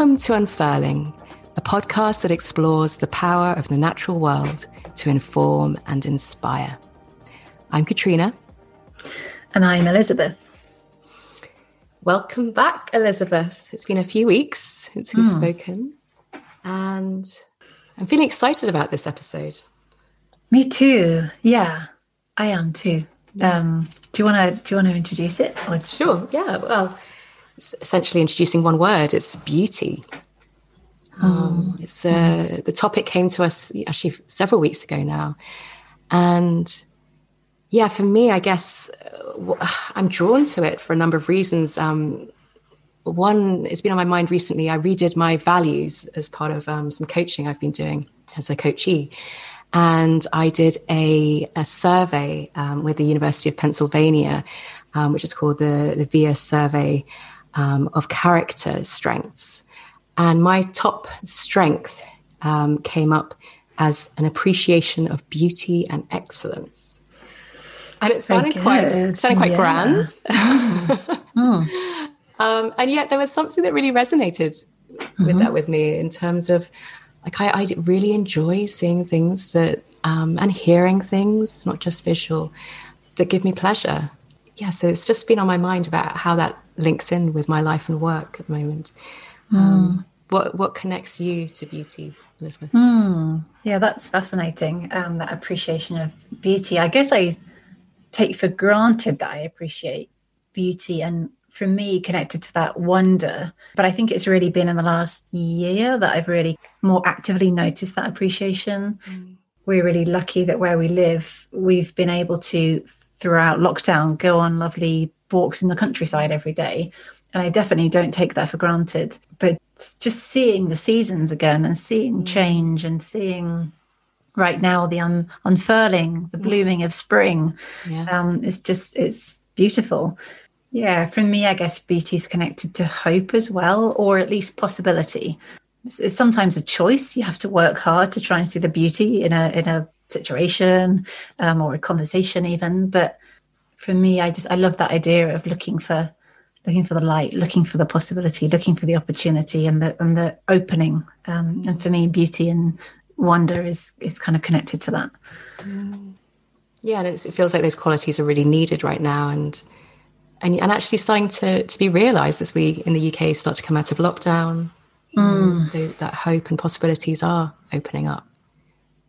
Welcome to Unfurling, a podcast that explores the power of the natural world to inform and inspire. I'm Katrina. And I'm Elizabeth. Welcome back, Elizabeth. It's been a few weeks since we've mm. spoken, and I'm feeling excited about this episode. Me too. Yeah, I am too. Um, do you want to do you want to introduce it? Or? Sure. Yeah. Well, essentially introducing one word. It's beauty. Um, hmm. it's uh, the topic came to us actually several weeks ago now, and yeah, for me, I guess uh, I'm drawn to it for a number of reasons. Um, one, it's been on my mind recently. I redid my values as part of um, some coaching I've been doing as a coachee, and I did a, a survey um, with the University of Pennsylvania, um, which is called the, the VIA survey um, of character strengths. And my top strength um, came up as an appreciation of beauty and excellence. And it sounded quite, sounded quite yeah. grand. mm. um, and yet there was something that really resonated with mm-hmm. that with me in terms of like I, I really enjoy seeing things that um, and hearing things, not just visual, that give me pleasure. Yeah, so it's just been on my mind about how that links in with my life and work at the moment. Mm. Um, what what connects you to beauty, Elizabeth? Mm. Yeah, that's fascinating. Um, that appreciation of beauty. I guess I take for granted that I appreciate beauty, and for me, connected to that wonder. But I think it's really been in the last year that I've really more actively noticed that appreciation. Mm. We're really lucky that where we live, we've been able to throughout lockdown go on lovely walks in the countryside every day. And I definitely don't take that for granted. But just seeing the seasons again and seeing mm. change and seeing right now the un- unfurling, the blooming of spring, yeah. um, it's just, it's beautiful. Yeah, for me, I guess beauty is connected to hope as well, or at least possibility. It's, it's, sometimes a choice. You have to work hard to try and see the beauty in a in a situation um, or a conversation, even. But for me, I just I love that idea of looking for looking for the light, looking for the possibility, looking for the opportunity, and the and the opening. Um, and for me, beauty and wonder is is kind of connected to that. Mm. Yeah, and it feels like those qualities are really needed right now, and and and actually starting to to be realised as we in the UK start to come out of lockdown. Mm. The, that hope and possibilities are opening up.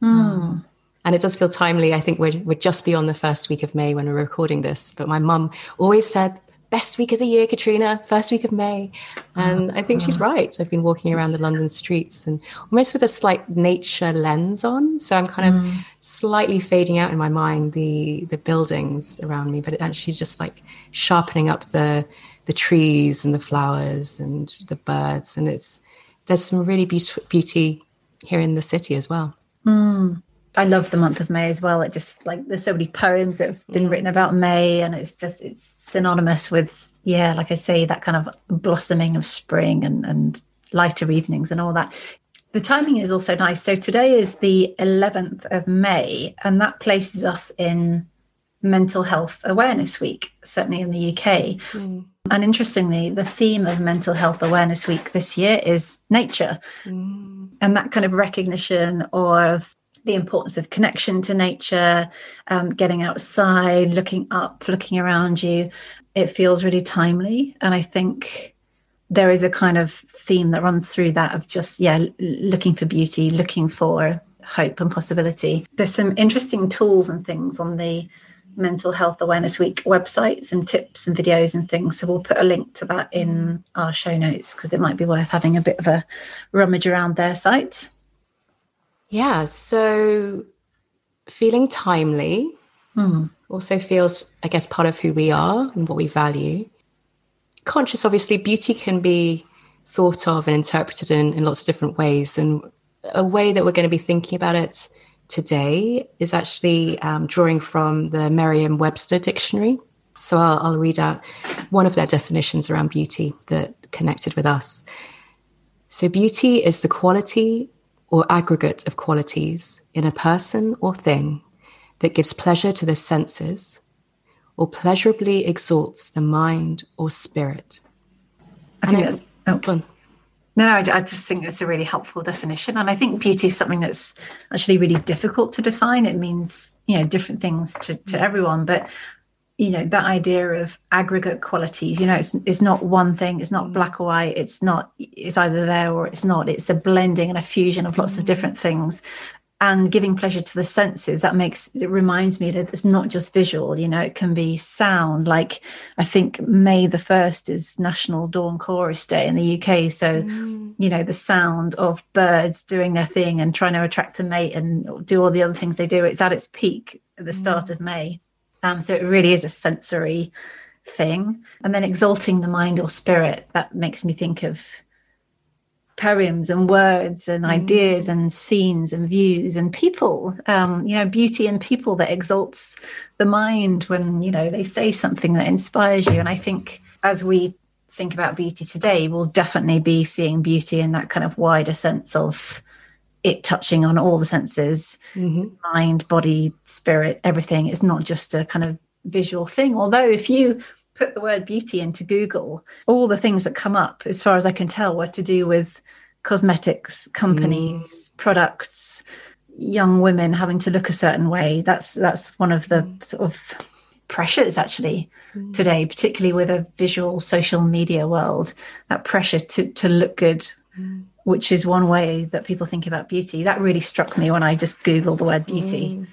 Mm. Um, and it does feel timely. I think we're, we're just beyond the first week of May when we're recording this. But my mum always said, best week of the year, Katrina, first week of May. And I think she's right. I've been walking around the London streets and almost with a slight nature lens on. So I'm kind of mm. slightly fading out in my mind the the buildings around me, but it actually just like sharpening up the the trees and the flowers and the birds. And it's there's some really be- beauty here in the city as well. Mm. I love the month of May as well. It just like there's so many poems that have been mm. written about May, and it's just it's synonymous with yeah, like I say, that kind of blossoming of spring and and lighter evenings and all that. The timing is also nice. So today is the 11th of May, and that places us in Mental Health Awareness Week, certainly in the UK. Mm. And interestingly, the theme of Mental Health Awareness Week this year is nature. Mm. And that kind of recognition of the importance of connection to nature, um, getting outside, looking up, looking around you. It feels really timely. And I think there is a kind of theme that runs through that of just, yeah, looking for beauty, looking for hope and possibility. There's some interesting tools and things on the Mental Health Awareness Week websites and tips and videos and things. So we'll put a link to that in our show notes because it might be worth having a bit of a rummage around their site. Yeah. So feeling timely mm. also feels, I guess, part of who we are and what we value. Conscious, obviously, beauty can be thought of and interpreted in, in lots of different ways. And a way that we're going to be thinking about it today is actually um, drawing from the Merriam Webster dictionary. So I'll, I'll read out one of their definitions around beauty that connected with us. So, beauty is the quality or aggregate of qualities in a person or thing that gives pleasure to the senses or pleasurably exalts the mind or spirit. I think that's, oh. No, I, I just think it's a really helpful definition. And I think beauty is something that's actually really difficult to define. It means, you know, different things to, to everyone. But you know that idea of aggregate qualities you know it's, it's not one thing it's not mm. black or white it's not it's either there or it's not it's a blending and a fusion of lots of mm. different things and giving pleasure to the senses that makes it reminds me that it's not just visual you know it can be sound like i think may the 1st is national dawn chorus day in the uk so mm. you know the sound of birds doing their thing and trying to attract a mate and do all the other things they do it's at its peak at the start mm. of may um, so it really is a sensory thing. And then exalting the mind or spirit, that makes me think of poems and words and mm. ideas and scenes and views and people um, you know beauty and people that exalts the mind when you know they say something that inspires you and i think as we think about beauty today we'll definitely be seeing beauty in that kind of wider sense of it touching on all the senses mm-hmm. mind body spirit everything it's not just a kind of visual thing although if you put the word beauty into google all the things that come up as far as i can tell were to do with cosmetics companies mm. products young women having to look a certain way that's that's one of the mm. sort of pressures actually mm. today particularly with a visual social media world that pressure to to look good mm which is one way that people think about beauty. That really struck me when I just Googled the word beauty. Mm.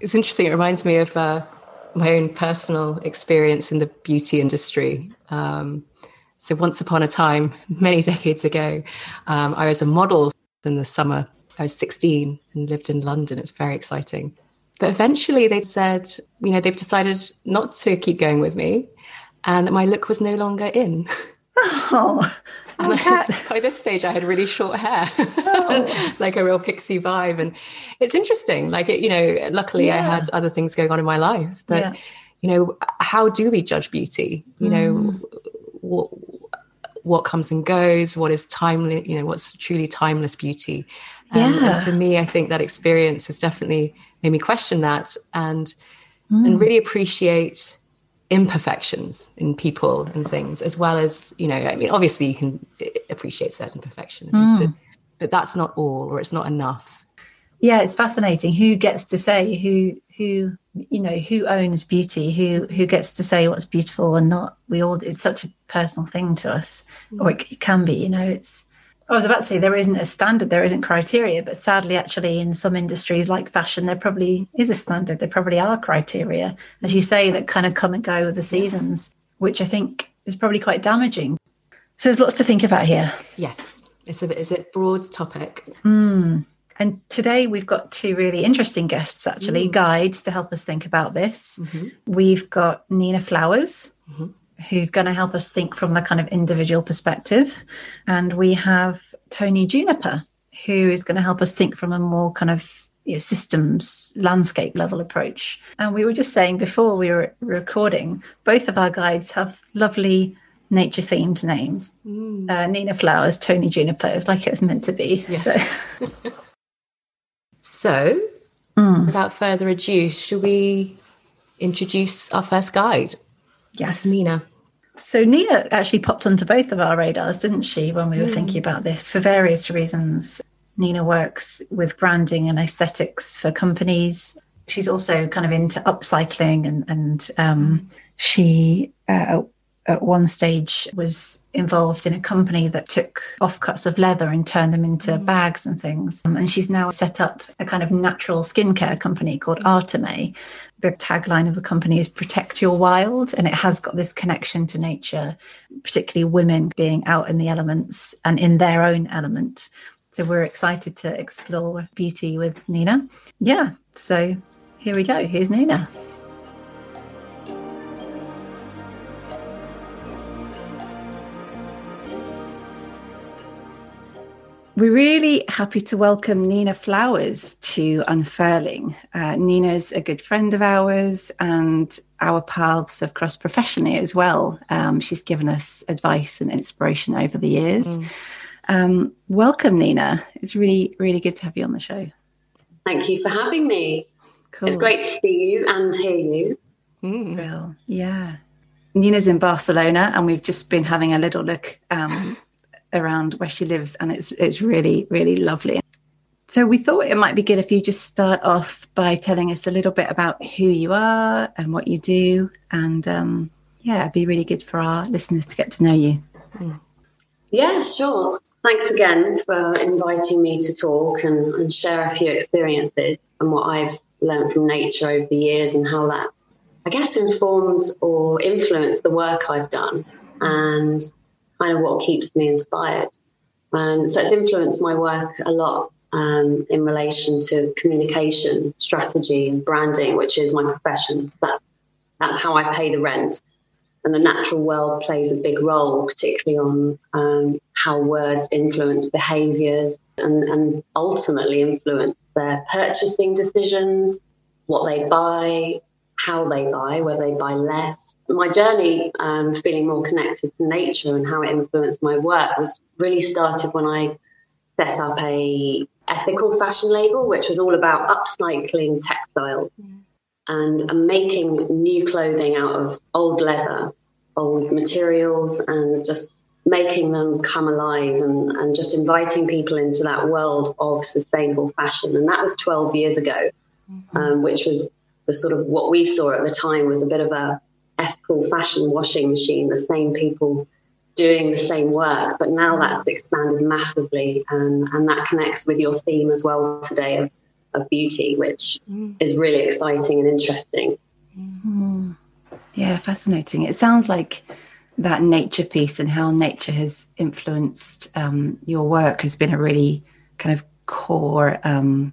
It's interesting. It reminds me of uh, my own personal experience in the beauty industry. Um, so, once upon a time, many decades ago, um, I was a model in the summer. I was 16 and lived in London. It's very exciting. But eventually, they said, you know, they've decided not to keep going with me and that my look was no longer in. Oh, and I, by this stage, I had really short hair, oh. like a real pixie vibe. And it's interesting. Like, it, you know, luckily yeah. I had other things going on in my life. But, yeah. you know, how do we judge beauty? You know, mm. what, what comes and goes? What is timely? You know, what's truly timeless beauty? Um, yeah. And for me, I think that experience has definitely made me question that and mm. and really appreciate imperfections in people and things as well as you know i mean obviously you can appreciate certain perfections mm. but but that's not all or it's not enough yeah it's fascinating who gets to say who who you know who owns beauty who who gets to say what's beautiful and not we all it's such a personal thing to us mm. or it, it can be you know it's I was about to say there isn't a standard, there isn't criteria, but sadly, actually, in some industries like fashion, there probably is a standard. There probably are criteria, as you say, that kind of come and go with the seasons, which I think is probably quite damaging. So there's lots to think about here. Yes, it's a it's a broad topic. Mm. And today we've got two really interesting guests, actually, mm. guides to help us think about this. Mm-hmm. We've got Nina Flowers. Mm-hmm who's going to help us think from the kind of individual perspective. And we have Tony Juniper, who is going to help us think from a more kind of you know, systems landscape level approach. And we were just saying before we were recording, both of our guides have lovely nature themed names. Mm. Uh, Nina Flowers, Tony Juniper. It was like it was meant to be. Yes. So, so mm. without further ado, shall we introduce our first guide? Yes. Nina. So Nina actually popped onto both of our radars, didn't she, when we were mm. thinking about this for various reasons. Nina works with branding and aesthetics for companies. She's also kind of into upcycling and, and um, she uh, at one stage was involved in a company that took offcuts of leather and turned them into mm. bags and things. Um, and she's now set up a kind of natural skincare company called Arteme. The tagline of the company is protect your wild, and it has got this connection to nature, particularly women being out in the elements and in their own element. So we're excited to explore beauty with Nina. Yeah, so here we go. Here's Nina. We're really happy to welcome Nina Flowers to Unfurling. Uh, Nina's a good friend of ours, and our paths have crossed professionally as well. Um, she's given us advice and inspiration over the years. Mm. Um, welcome, Nina. It's really, really good to have you on the show. Thank you for having me. Cool. It's great to see you and hear you. Mm. Real. Yeah. Nina's in Barcelona, and we've just been having a little look um, around where she lives, and it's it's really really lovely. So we thought it might be good if you just start off by telling us a little bit about who you are and what you do, and um, yeah, it'd be really good for our listeners to get to know you. Yeah, sure. Thanks again for inviting me to talk and, and share a few experiences and what I've learned from nature over the years and how that's, I guess, informed or influenced the work I've done and kind of what keeps me inspired. Um, so it's influenced my work a lot um, in relation to communication, strategy, and branding, which is my profession. That, that's how I pay the rent. And the natural world plays a big role, particularly on um, how words influence behaviors and, and ultimately influence their purchasing decisions, what they buy, how they buy, whether they buy less. My journey, um, feeling more connected to nature and how it influenced my work, was really started when I set up a ethical fashion label, which was all about upcycling textiles mm. and, and making new clothing out of old leather, old materials, and just making them come alive and, and just inviting people into that world of sustainable fashion. And that was 12 years ago, mm-hmm. um, which was the sort of what we saw at the time was a bit of a ethical fashion washing machine, the same people doing the same work, but now that's expanded massively, um, and that connects with your theme as well today of, of beauty, which mm. is really exciting and interesting. Mm. Yeah, fascinating. It sounds like that nature piece and how nature has influenced um, your work has been a really kind of core um,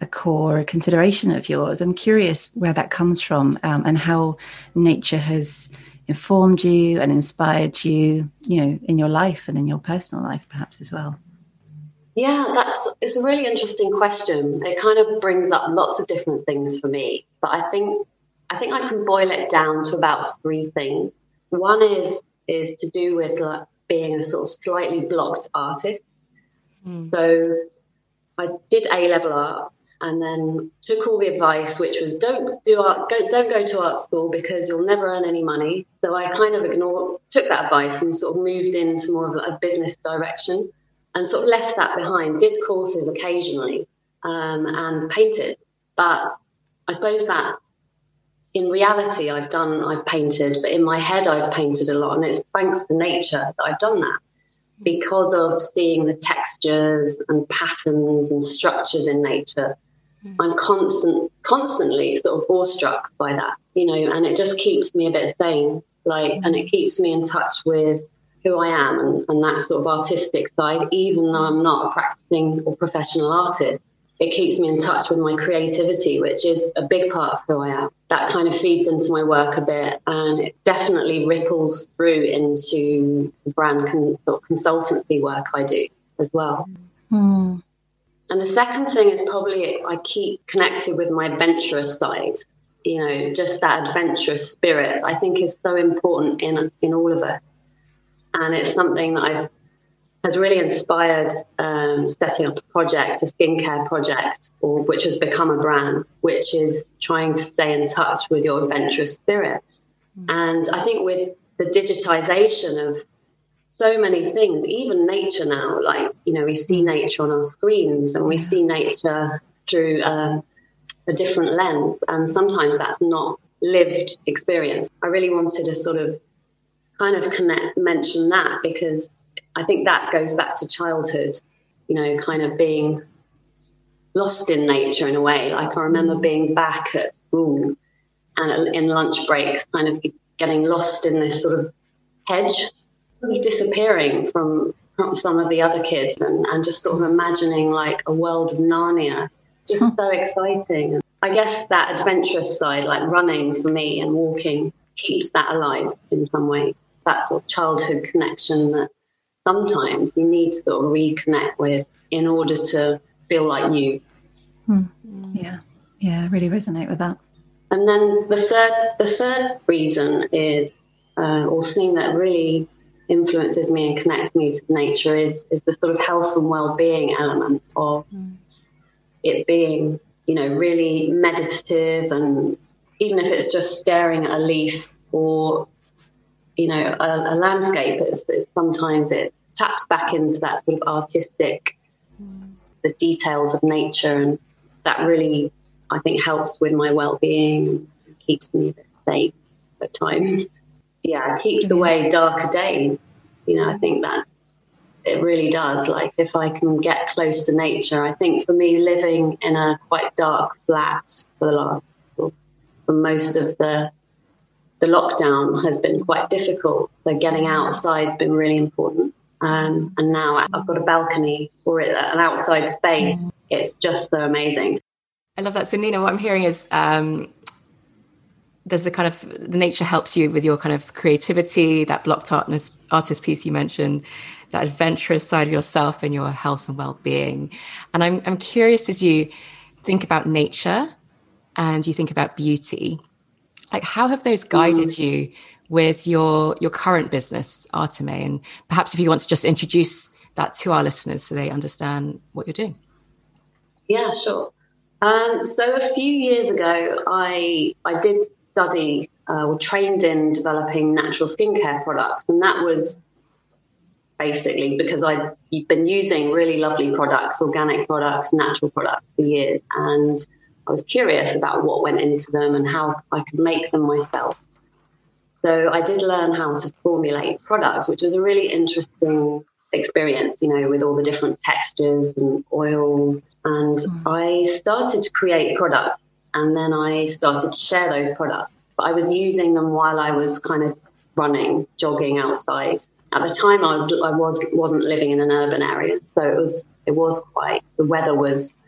a core consideration of yours. I'm curious where that comes from um, and how nature has informed you and inspired you, you know, in your life and in your personal life, perhaps as well? Yeah, that's it's a really interesting question. It kind of brings up lots of different things for me, but I think I think I can boil it down to about three things. One is is to do with like being a sort of slightly blocked artist. Mm. So I did A level art and then took all the advice, which was don't do art, go, don't go to art school because you'll never earn any money. So I kind of ignored, took that advice and sort of moved into more of a business direction and sort of left that behind. Did courses occasionally um, and painted, but I suppose that in reality I've done, I've painted, but in my head I've painted a lot, and it's thanks to nature that I've done that because of seeing the textures and patterns and structures in nature. Mm-hmm. I'm constant, constantly sort of awestruck by that, you know, and it just keeps me a bit sane, like, mm-hmm. and it keeps me in touch with who I am and, and that sort of artistic side, even though I'm not a practicing or professional artist. It keeps me in touch with my creativity, which is a big part of who I am. That kind of feeds into my work a bit, and it definitely ripples through into the brand con- sort of consultancy work I do as well. Mm. And the second thing is probably I keep connected with my adventurous side. You know, just that adventurous spirit I think is so important in in all of us, and it's something that I've has really inspired um, setting up a project, a skincare project, or which has become a brand, which is trying to stay in touch with your adventurous spirit. Mm-hmm. And I think with the digitization of so many things, even nature now. Like, you know, we see nature on our screens and we see nature through uh, a different lens. And sometimes that's not lived experience. I really wanted to sort of kind of connect, mention that because I think that goes back to childhood, you know, kind of being lost in nature in a way. Like I remember mm. being back at school and in lunch breaks, kind of getting lost in this sort of hedge disappearing from, from some of the other kids and, and just sort of imagining like a world of Narnia. Just hmm. so exciting. I guess that adventurous side, like running for me and walking, keeps that alive in some way. That sort of childhood connection that sometimes you need to sort of reconnect with in order to feel like you. Hmm. Yeah, yeah, I really resonate with that. And then the third, the third reason is, uh, or thing that really influences me and connects me to nature is is the sort of health and well-being element of mm. it being you know really meditative and even if it's just staring at a leaf or you know a, a landscape it's, it's, sometimes it taps back into that sort of artistic, the details of nature, and that really, I think, helps with my well-being and keeps me safe at times. Yeah, keeps away darker days. You know, I think that's it really does. Like if I can get close to nature, I think for me living in a quite dark flat for the last for most of the the lockdown has been quite difficult. So getting outside has been really important. Um, and now I've got a balcony or an outside space. It's just so amazing. I love that. So Nina, what I'm hearing is um, there's a kind of the nature helps you with your kind of creativity, that blocked artist, artist piece you mentioned, that adventurous side of yourself and your health and well-being. And I'm I'm curious as you think about nature and you think about beauty, like how have those guided mm. you with your your current business, Arteme? And perhaps if you want to just introduce that to our listeners so they understand what you're doing. Yeah, sure. Um, so a few years ago, I I did study uh, or trained in developing natural skincare products, and that was basically because I'd been using really lovely products, organic products, natural products for years, and I was curious about what went into them and how I could make them myself. So I did learn how to formulate products, which was a really interesting experience, you know, with all the different textures and oils. And mm. I started to create products and then I started to share those products. But I was using them while I was kind of running, jogging outside. At the time, I was I was wasn't living in an urban area, so it was it was quite the weather was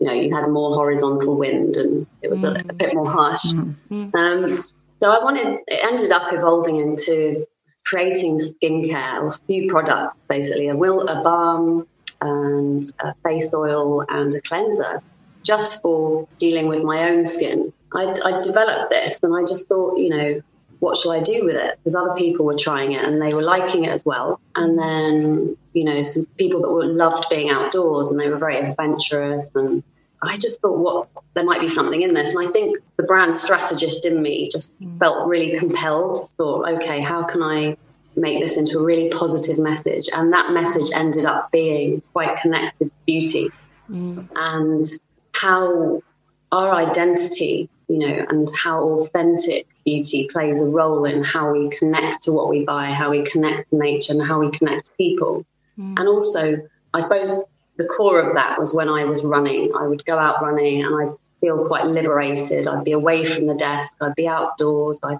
you know, you had more horizontal wind and it was mm. a, a, bit more harsh. Mm. Um, so I wanted, it ended up evolving into creating skincare, a few products basically, a, will, a balm and a face oil and a cleanser just for dealing with my own skin. I, I developed this and I just thought, you know, what shall I do with it? Because other people were trying it and they were liking it as well. And then, you know, some people that were, loved being outdoors and they were very adventurous and I just thought, what there might be something in this. And I think the brand strategist in me just mm. felt really compelled. To thought, okay, how can I make this into a really positive message? And that message ended up being quite connected to beauty mm. and how our identity, you know, and how authentic beauty plays a role in how we connect to what we buy, how we connect to nature, and how we connect to people. Mm. And also, I suppose the core of that was when I was running. I would go out running and I'd feel quite liberated. I'd be away from the desk. I'd be outdoors. I'd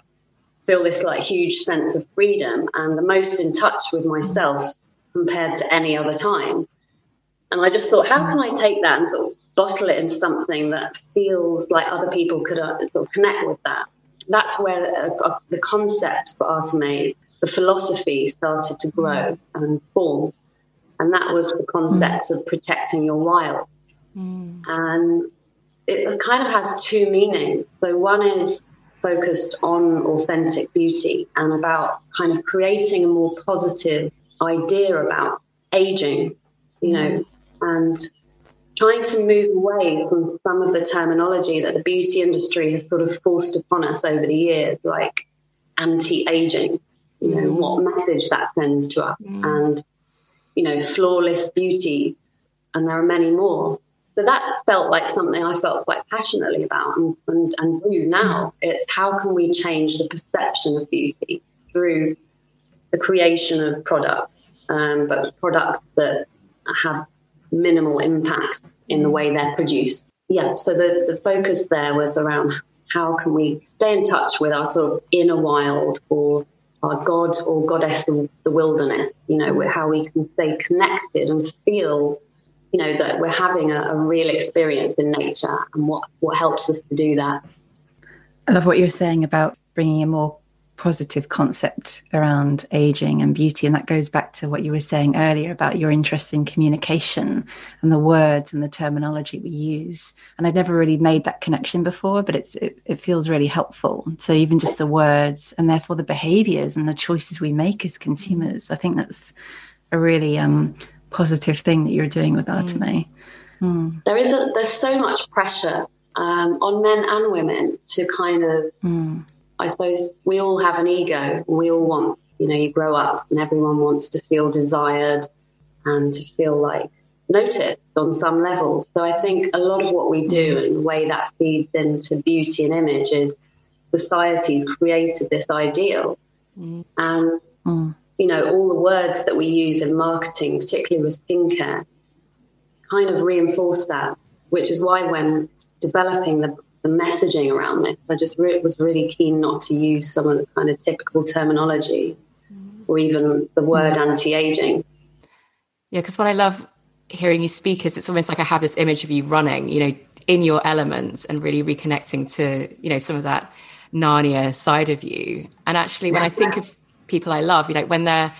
feel this like huge sense of freedom and the most in touch with myself compared to any other time. And I just thought, how can I take that and sort of bottle it into something that feels like other people could uh, sort of connect with that? That's where uh, uh, the concept for Arteme, the philosophy started to grow and form. And that was the concept mm. of protecting your wild. Mm. And it kind of has two meanings. So one is focused on authentic beauty and about kind of creating a more positive idea about aging, you know, mm. and trying to move away from some of the terminology that the beauty industry has sort of forced upon us over the years, like anti-aging, you know, mm. what message that sends to us. Mm. And you know, flawless beauty, and there are many more. So that felt like something I felt quite passionately about and, and, and do now. It's how can we change the perception of beauty through the creation of products, um, but products that have minimal impact in the mm. way they're produced. Yeah, so the, the focus there was around how can we stay in touch with our sort of inner wild or our god or goddess of the wilderness, you know, how we can stay connected and feel, you know, that we're having a, a real experience in nature and what, what helps us to do that. I love what you're saying about bringing a more positive concept around aging and beauty. And that goes back to what you were saying earlier about your interest in communication and the words and the terminology we use. And I'd never really made that connection before, but it's, it, it feels really helpful. So even just the words and therefore the behaviors and the choices we make as consumers, I think that's a really um, positive thing that you're doing with Arteme. Mm. Mm. There is a, there's so much pressure um, on men and women to kind of mm. I suppose we all have an ego we all want you know, you grow up and everyone wants to feel desired and to feel like noticed on some level. So I think a lot of what we do and the way that feeds into beauty and image is society's created this ideal. Mm. And, mm. you know, all the words that we use in marketing, particularly with skincare, kind of reinforce that, which is why when developing the, the messaging around this, I just re- was really keen not to use some of the kind of typical terminology mm. or even the word anti aging. Yeah, because what I love hearing you speak is it's almost like I have this image of you running, you know, in your elements and really reconnecting to, you know, some of that Narnia side of you. And actually, when I think of people I love, you know, when they're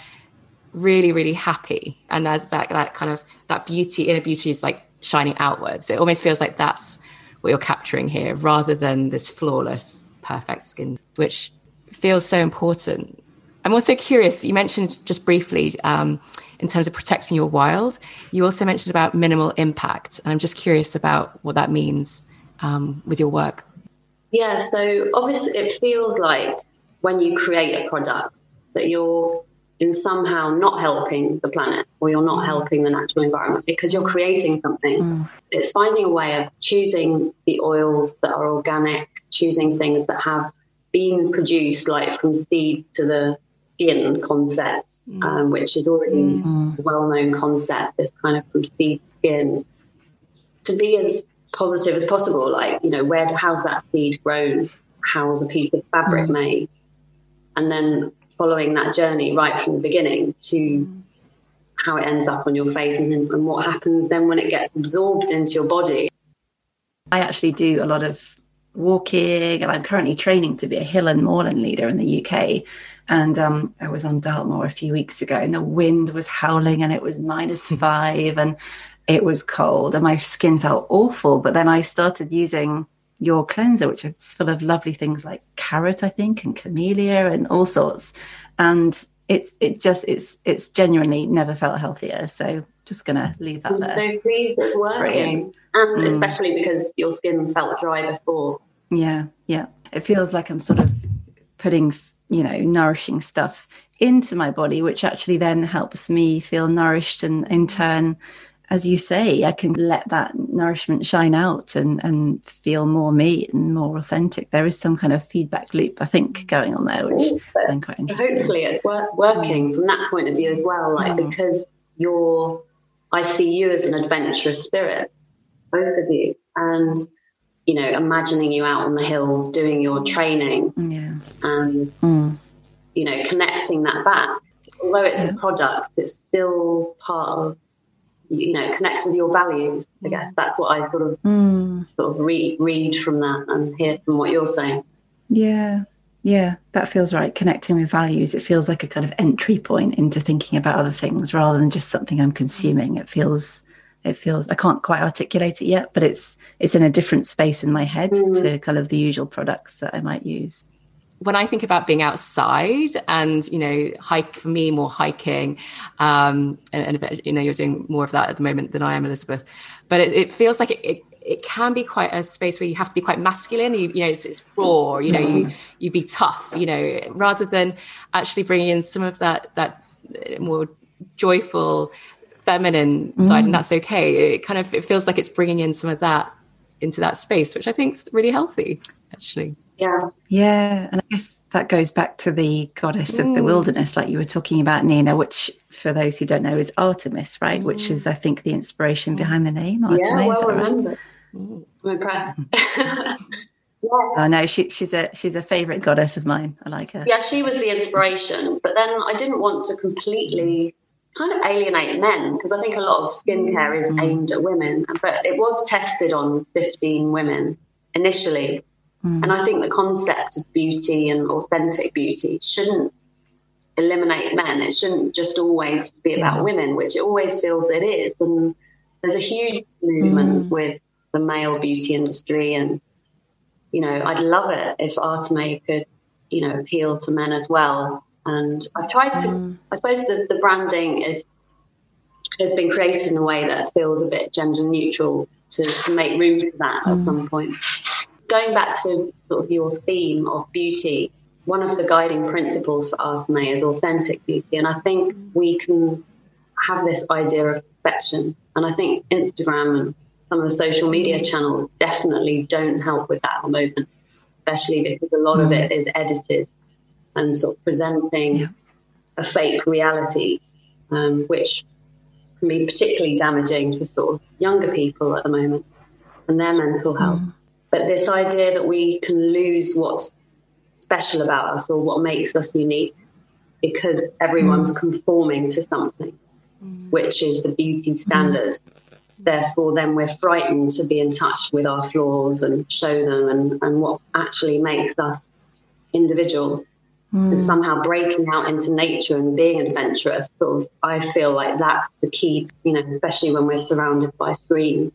really, really happy and there's that, that kind of that beauty, inner beauty is like shining outwards. It almost feels like that's what you're capturing here rather than this flawless, perfect skin, which feels so important. I'm also curious, you mentioned just briefly, um, in terms of protecting your wild. You also mentioned about minimal impact, and I'm just curious about what that means um, with your work. Yeah, so obviously it feels like when you create a product that you're in somehow not helping the planet or you're not helping the natural environment because you're creating something. Mm. It's finding a way of choosing the oils that are organic, choosing things that have been produced like from seed to the skin concept, mm. um, which is already mm. a well known concept, this kind of from seed to skin, to be as positive as possible. Like, you know, where how's that seed grown? How's a piece of fabric mm. made? And then following that journey right from the beginning to how it ends up on your face and, and what happens then when it gets absorbed into your body. I actually do a lot of walking and I'm currently training to be a hill and moorland leader in the UK. And um, I was on Dartmoor a few weeks ago and the wind was howling and it was minus five and it was cold and my skin felt awful. But then I started using your cleanser, which is full of lovely things like carrot, I think, and camellia and all sorts. And it's it just it's it's genuinely never felt healthier. So just gonna leave that I'm there. so pleased it's working, and mm. especially because your skin felt dry before. Yeah, yeah. It feels like I'm sort of putting you know nourishing stuff into my body, which actually then helps me feel nourished, and in turn as you say, I can let that nourishment shine out and, and feel more me and more authentic. There is some kind of feedback loop, I think, going on there, which I think quite interesting. Hopefully, it's work, working from that point of view as well. Like mm. because you're, I see you as an adventurous spirit, both of you, and you know, imagining you out on the hills doing your training, yeah, and mm. you know, connecting that back. Although it's yeah. a product, it's still part of you know connects with your values i guess. That's what i sort of mm. sort of read read from that and hear from what you're saying. Yeah. Yeah that feels right. Connecting with values it feels like a kind of entry point into thinking about other things rather than just something i'm consuming. It feels it feels i can't quite articulate it yet but it's it's in a different space in my head mm. to kind of the usual products that i might use when I think about being outside and, you know, hike for me, more hiking, um, and, and, you know, you're doing more of that at the moment than I am, Elizabeth, but it, it feels like it, it, it, can be quite a space where you have to be quite masculine. You, you know, it's, it's, raw, you know, you, you be tough, you know, rather than actually bringing in some of that, that more joyful feminine mm. side. And that's okay. It kind of, it feels like it's bringing in some of that into that space, which I think is really healthy actually. Yeah. Yeah. And I guess that goes back to the goddess mm. of the mm. wilderness, like you were talking about, Nina, which for those who don't know is Artemis, right? Mm. Which is, I think, the inspiration behind the name Artemis. Yeah, well remembered. Right? I'm impressed. yeah. Oh no, she, she's a she's a favorite goddess of mine. I like her. Yeah, she was the inspiration, but then I didn't want to completely kind of alienate men because I think a lot of skincare is mm. aimed at women, but it was tested on 15 women initially Mm. And I think the concept of beauty and authentic beauty shouldn't eliminate men. It shouldn't just always be about women, which it always feels it is. And there's a huge movement mm. with the male beauty industry. And, you know, I'd love it if Arteme could, you know, appeal to men as well. And I've tried to, mm. I suppose the, the branding is has been created in a way that feels a bit gender neutral to, to make room for that at mm. some point going back to sort of your theme of beauty, one of the guiding principles for Arteme is authentic beauty. And I think we can have this idea of perfection. And I think Instagram and some of the social media channels definitely don't help with that at the moment, especially because a lot mm. of it is edited and sort of presenting yeah. a fake reality, um, which can be particularly damaging for sort of younger people at the moment and their mental health. Mm. But this idea that we can lose what's special about us or what makes us unique because everyone's mm. conforming to something, mm. which is the beauty standard. Therefore, then we're frightened to be in touch with our flaws and show them and, and what actually makes us individual. Mm. And somehow breaking out into nature and being adventurous, sort of, I feel like that's the key, you know, especially when we're surrounded by screens.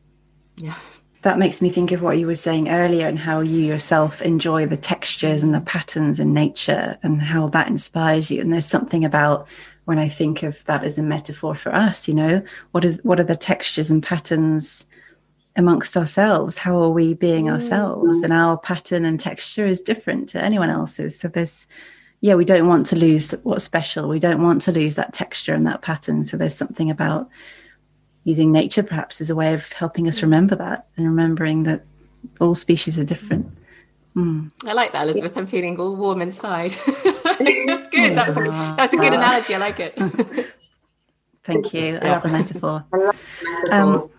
Yeah that makes me think of what you were saying earlier and how you yourself enjoy the textures and the patterns in nature and how that inspires you. And there's something about when i think of that as a metaphor for us you know what is what are the textures and patterns amongst ourselves? How are we being mm. ourselves? And our pattern and texture is different to anyone else's. So there's yeah we don't want to lose what's special. We don't want to lose that texture and that pattern. So there's something about using nature perhaps as a way of helping us remember that and remembering that all species are different. Mm. I like that, Elizabeth. I'm feeling all warm inside. that's good. That's a, that's a good analogy. I like it. Thank you. I love the metaphor. Um,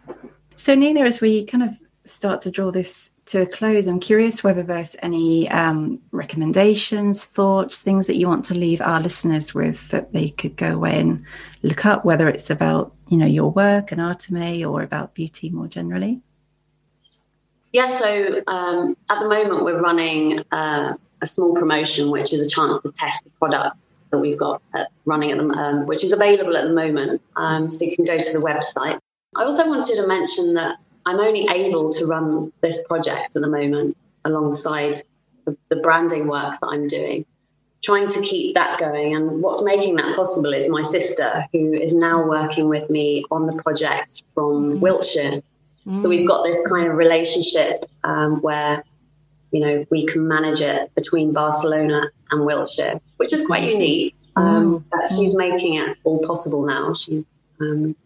so, Nina, as we kind of start to draw this to a close, I'm curious whether there's any um, recommendations, thoughts, things that you want to leave our listeners with that they could go away and look up, whether it's about you know your work and Arteme or about beauty more generally. Yeah, so um, at the moment we're running uh, a small promotion, which is a chance to test the product that we've got at, running at the um, which is available at the moment. Um, so you can go to the website. I also wanted to mention that I'm only able to run this project at the moment alongside the, the branding work that I'm doing, trying to keep that going. And what's making that possible is my sister, who is now working with me on the project from mm. Wiltshire. Mm. So we've got this kind of relationship um, where, you know, we can manage it between Barcelona and Wiltshire, which is quite unique. Um, mm. she's making it all possible now. She's um,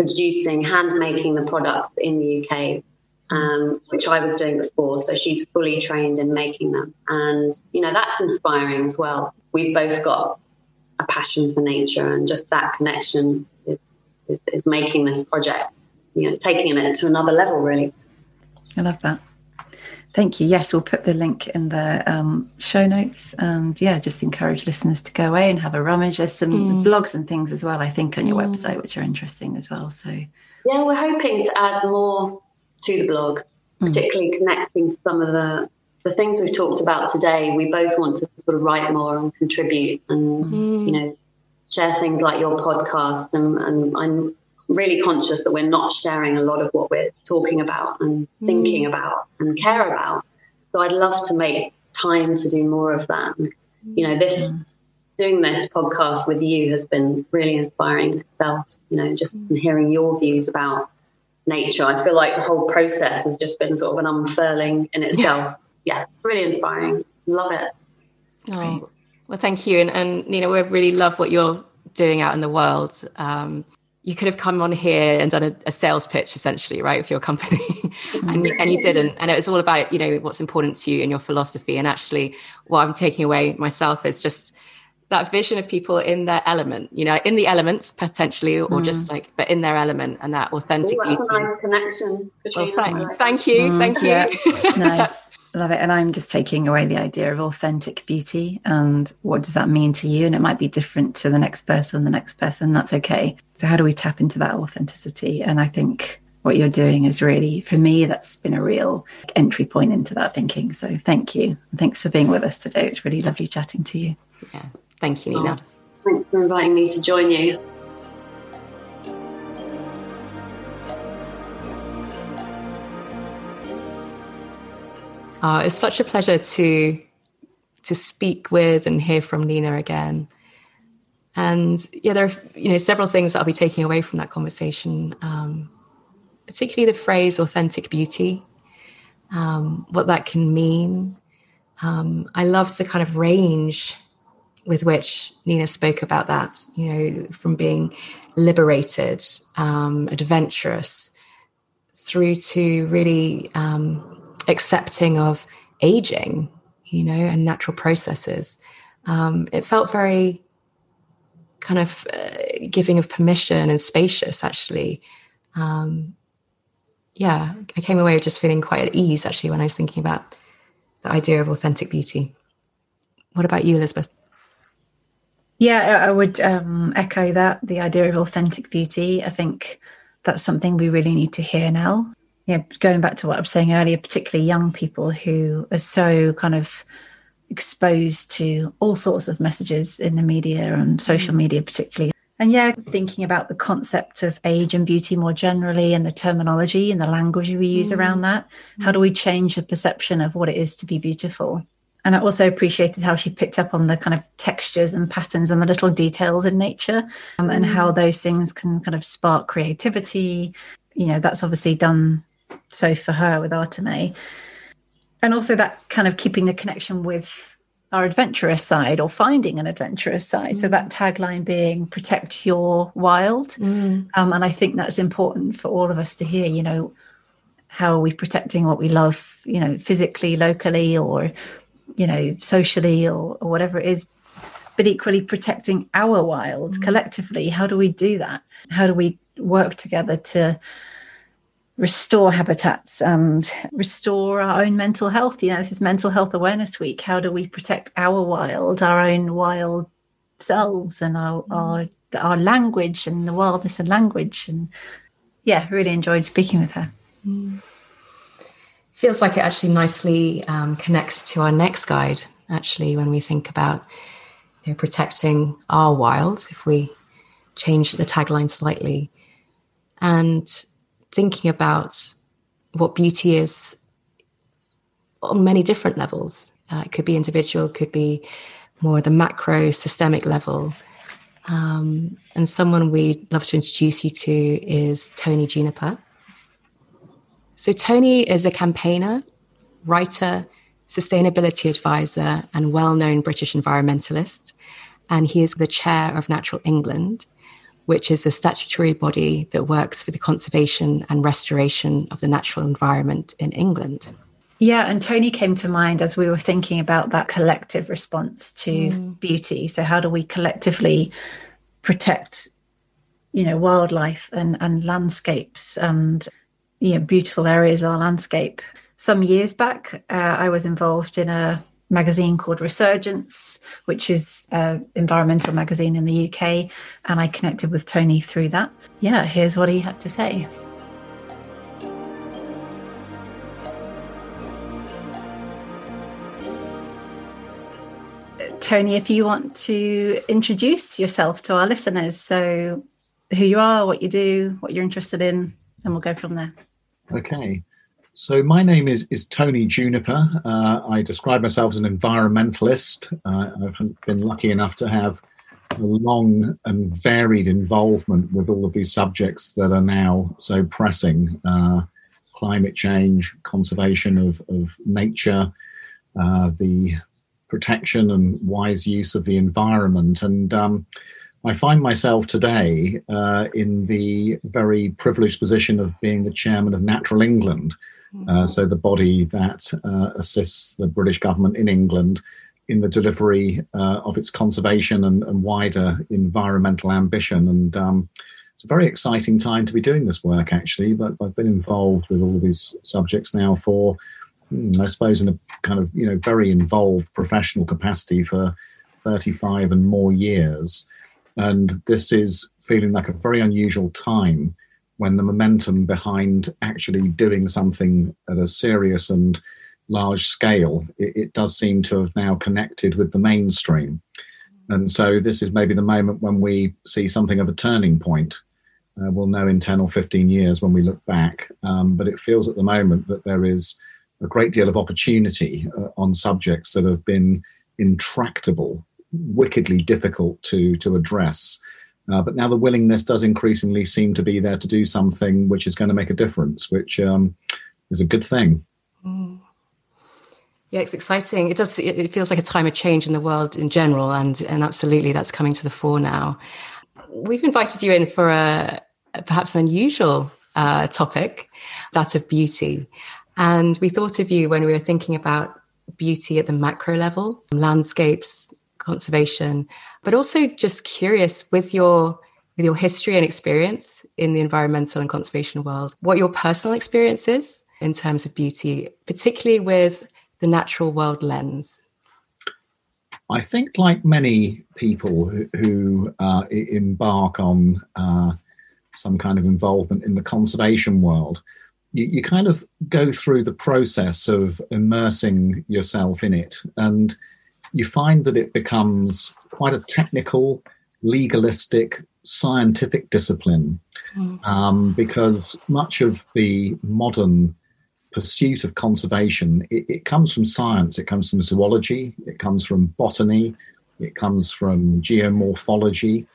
producing, hand making the products in the UK, um, which I was doing before. So she's fully trained in making them. And, you know, that's inspiring as well. We've both got a passion for nature and just that connection is, is, is making this project, you know, taking it to another level, really. I love that. Thank you. Yes, we'll put the link in the um, show notes. And yeah, just encourage listeners to go away and have a rummage. There's some mm. blogs and things as well, I think, on your mm. website, which are interesting as well. So, yeah, we're hoping to add more to the blog, mm. particularly connecting some of the the things we've talked about today. We both want to sort of write more and contribute, and mm. you know, share things like your podcast. And, and I'm really conscious that we're not sharing a lot of what we're talking about and mm. thinking about and care about. So I'd love to make time to do more of that. And, you know, this mm. doing this podcast with you has been really inspiring itself. You know, just mm. hearing your views about nature. I feel like the whole process has just been sort of an unfurling in itself. Yeah, yeah it's really inspiring. Love it. Oh, well, thank you. And, and Nina, we really love what you're doing out in the world. Um, you could have come on here and done a, a sales pitch essentially right for your company. And, and you didn't. And it was all about you know what's important to you and your philosophy. And actually what i'm taking away myself is just that vision of people in their element you know in the elements potentially or mm. just like but in their element and that authentic Ooh, that's beauty. a nice connection well, thank, thank you mm, thank you. Yeah. nice Love it. And I'm just taking away the idea of authentic beauty and what does that mean to you? And it might be different to the next person, the next person. That's okay. So, how do we tap into that authenticity? And I think what you're doing is really, for me, that's been a real entry point into that thinking. So, thank you. Thanks for being with us today. It's really lovely chatting to you. Yeah. Thank you, Nina. Oh, thanks for inviting me to join you. Uh, it's such a pleasure to to speak with and hear from Nina again. And yeah, there are you know several things that I'll be taking away from that conversation, um, particularly the phrase "authentic beauty," um, what that can mean, Um, I loved the kind of range with which Nina spoke about that, you know, from being liberated, um, adventurous, through to really um, accepting of aging, you know, and natural processes. Um, it felt very kind of uh, giving of permission and spacious, actually. Um, yeah, I came away just feeling quite at ease, actually, when I was thinking about the idea of authentic beauty. What about you, Elizabeth? Yeah, I would um, echo that the idea of authentic beauty. I think that's something we really need to hear now. Yeah, going back to what I was saying earlier, particularly young people who are so kind of exposed to all sorts of messages in the media and social media, particularly. And yeah, thinking about the concept of age and beauty more generally and the terminology and the language we use mm. around that. How do we change the perception of what it is to be beautiful? and I also appreciated how she picked up on the kind of textures and patterns and the little details in nature um, and how mm. those things can kind of spark creativity. You know, that's obviously done so for her with Arteme. And also that kind of keeping the connection with our adventurous side or finding an adventurous side. Mm. So that tagline being protect your wild. Mm. Um, and I think that's important for all of us to hear, you know, how are we protecting what we love, you know, physically, locally, or you know, socially or, or whatever it is, but equally protecting our wild mm collectively. How do we do that? How do we work together to restore habitats and restore our own mental health? You know, this is Mental Health Awareness Week. How do we protect our wild, our own wild selves, and our mm our our language and the wildness and language? And yeah, really enjoyed speaking with her. Mm feels like it actually nicely um, connects to our next guide actually when we think about you know, protecting our wild if we change the tagline slightly and thinking about what beauty is on many different levels. Uh, it could be individual could be more the macro systemic level. Um, and someone we'd love to introduce you to is tony juniper. So, Tony is a campaigner, writer, sustainability advisor, and well known British environmentalist. And he is the chair of Natural England, which is a statutory body that works for the conservation and restoration of the natural environment in England. Yeah, and Tony came to mind as we were thinking about that collective response to mm. beauty. So, how do we collectively protect, you know, wildlife and, and landscapes and you know, beautiful areas of our landscape. Some years back, uh, I was involved in a magazine called Resurgence, which is an environmental magazine in the UK, and I connected with Tony through that. Yeah, here's what he had to say. Tony, if you want to introduce yourself to our listeners, so who you are, what you do, what you're interested in, and we'll go from there. Okay. So my name is, is Tony Juniper. Uh, I describe myself as an environmentalist. Uh, I've been lucky enough to have a long and varied involvement with all of these subjects that are now so pressing uh, climate change, conservation of, of nature, uh, the protection and wise use of the environment. And um, I find myself today uh, in the very privileged position of being the chairman of Natural England, uh, so the body that uh, assists the British government in England in the delivery uh, of its conservation and, and, wider environmental ambition. And um, it's a very exciting time to be doing this work, actually. But I've been involved with all of these subjects now for, hmm, I suppose, in a kind of you know very involved professional capacity for 35 and more years. And this is feeling like a very unusual time when the momentum behind actually doing something at a serious and large scale, it, it, does seem to have now connected with the mainstream. And so this is maybe the moment when we see something of a turning point. Uh, we'll know in 10 or 15 years when we look back. Um, but it feels at the moment that there is a great deal of opportunity uh, on subjects that have been intractable wickedly difficult to to address. Uh, but now the willingness does increasingly seem to be there to do something which is going to make a difference, which um, is a good thing. Mm. Yeah, it's exciting. It does. It feels like a time of change in the world in general, and and absolutely, that's coming to the fore now. We've invited you in for a, perhaps an unusual uh, topic, that of beauty, and we thought of you when we were thinking about beauty at the macro level, landscapes, conservation, but also just curious with your with your history and experience in the environmental and conservation world, what your personal experience is in terms of beauty, particularly with the natural world lens. I think, like many people who, who uh, embark on uh, some kind of involvement in the conservation world, you, you, kind of go through the process of immersing yourself in it. And you find that it becomes quite a technical, legalistic, scientific discipline mm. um, because much of the modern pursuit of conservation it, it, comes from science it comes from zoology it comes from botany it comes from geomorphology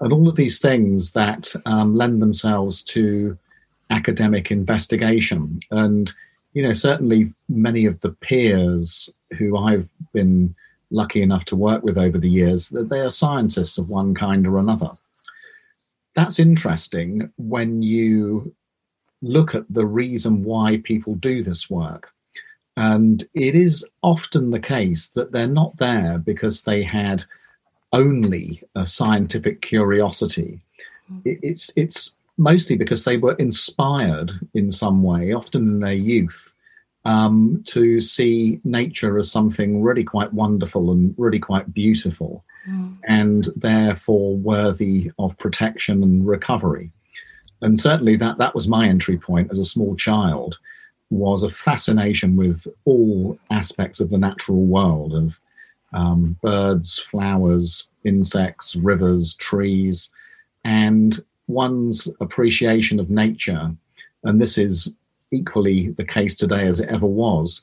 and all of these things that um, lend themselves to academic investigation and you know certainly many of the peers who i've been lucky enough to work with over the years that they are scientists of one kind or another that's interesting when you look at the reason why people do this work. And it is often the case that they're not there because they had only a scientific curiosity. It's, it's mostly because they were inspired in some way, often in their youth, um, to see nature as something really quite wonderful and really quite beautiful, mm. and therefore worthy of protection and recovery. And certainly that that was my entry point as a small child was a fascination with all aspects of the natural world of um, birds, flowers, insects, rivers, trees, and one's appreciation of nature. And this is equally the case today as it ever was,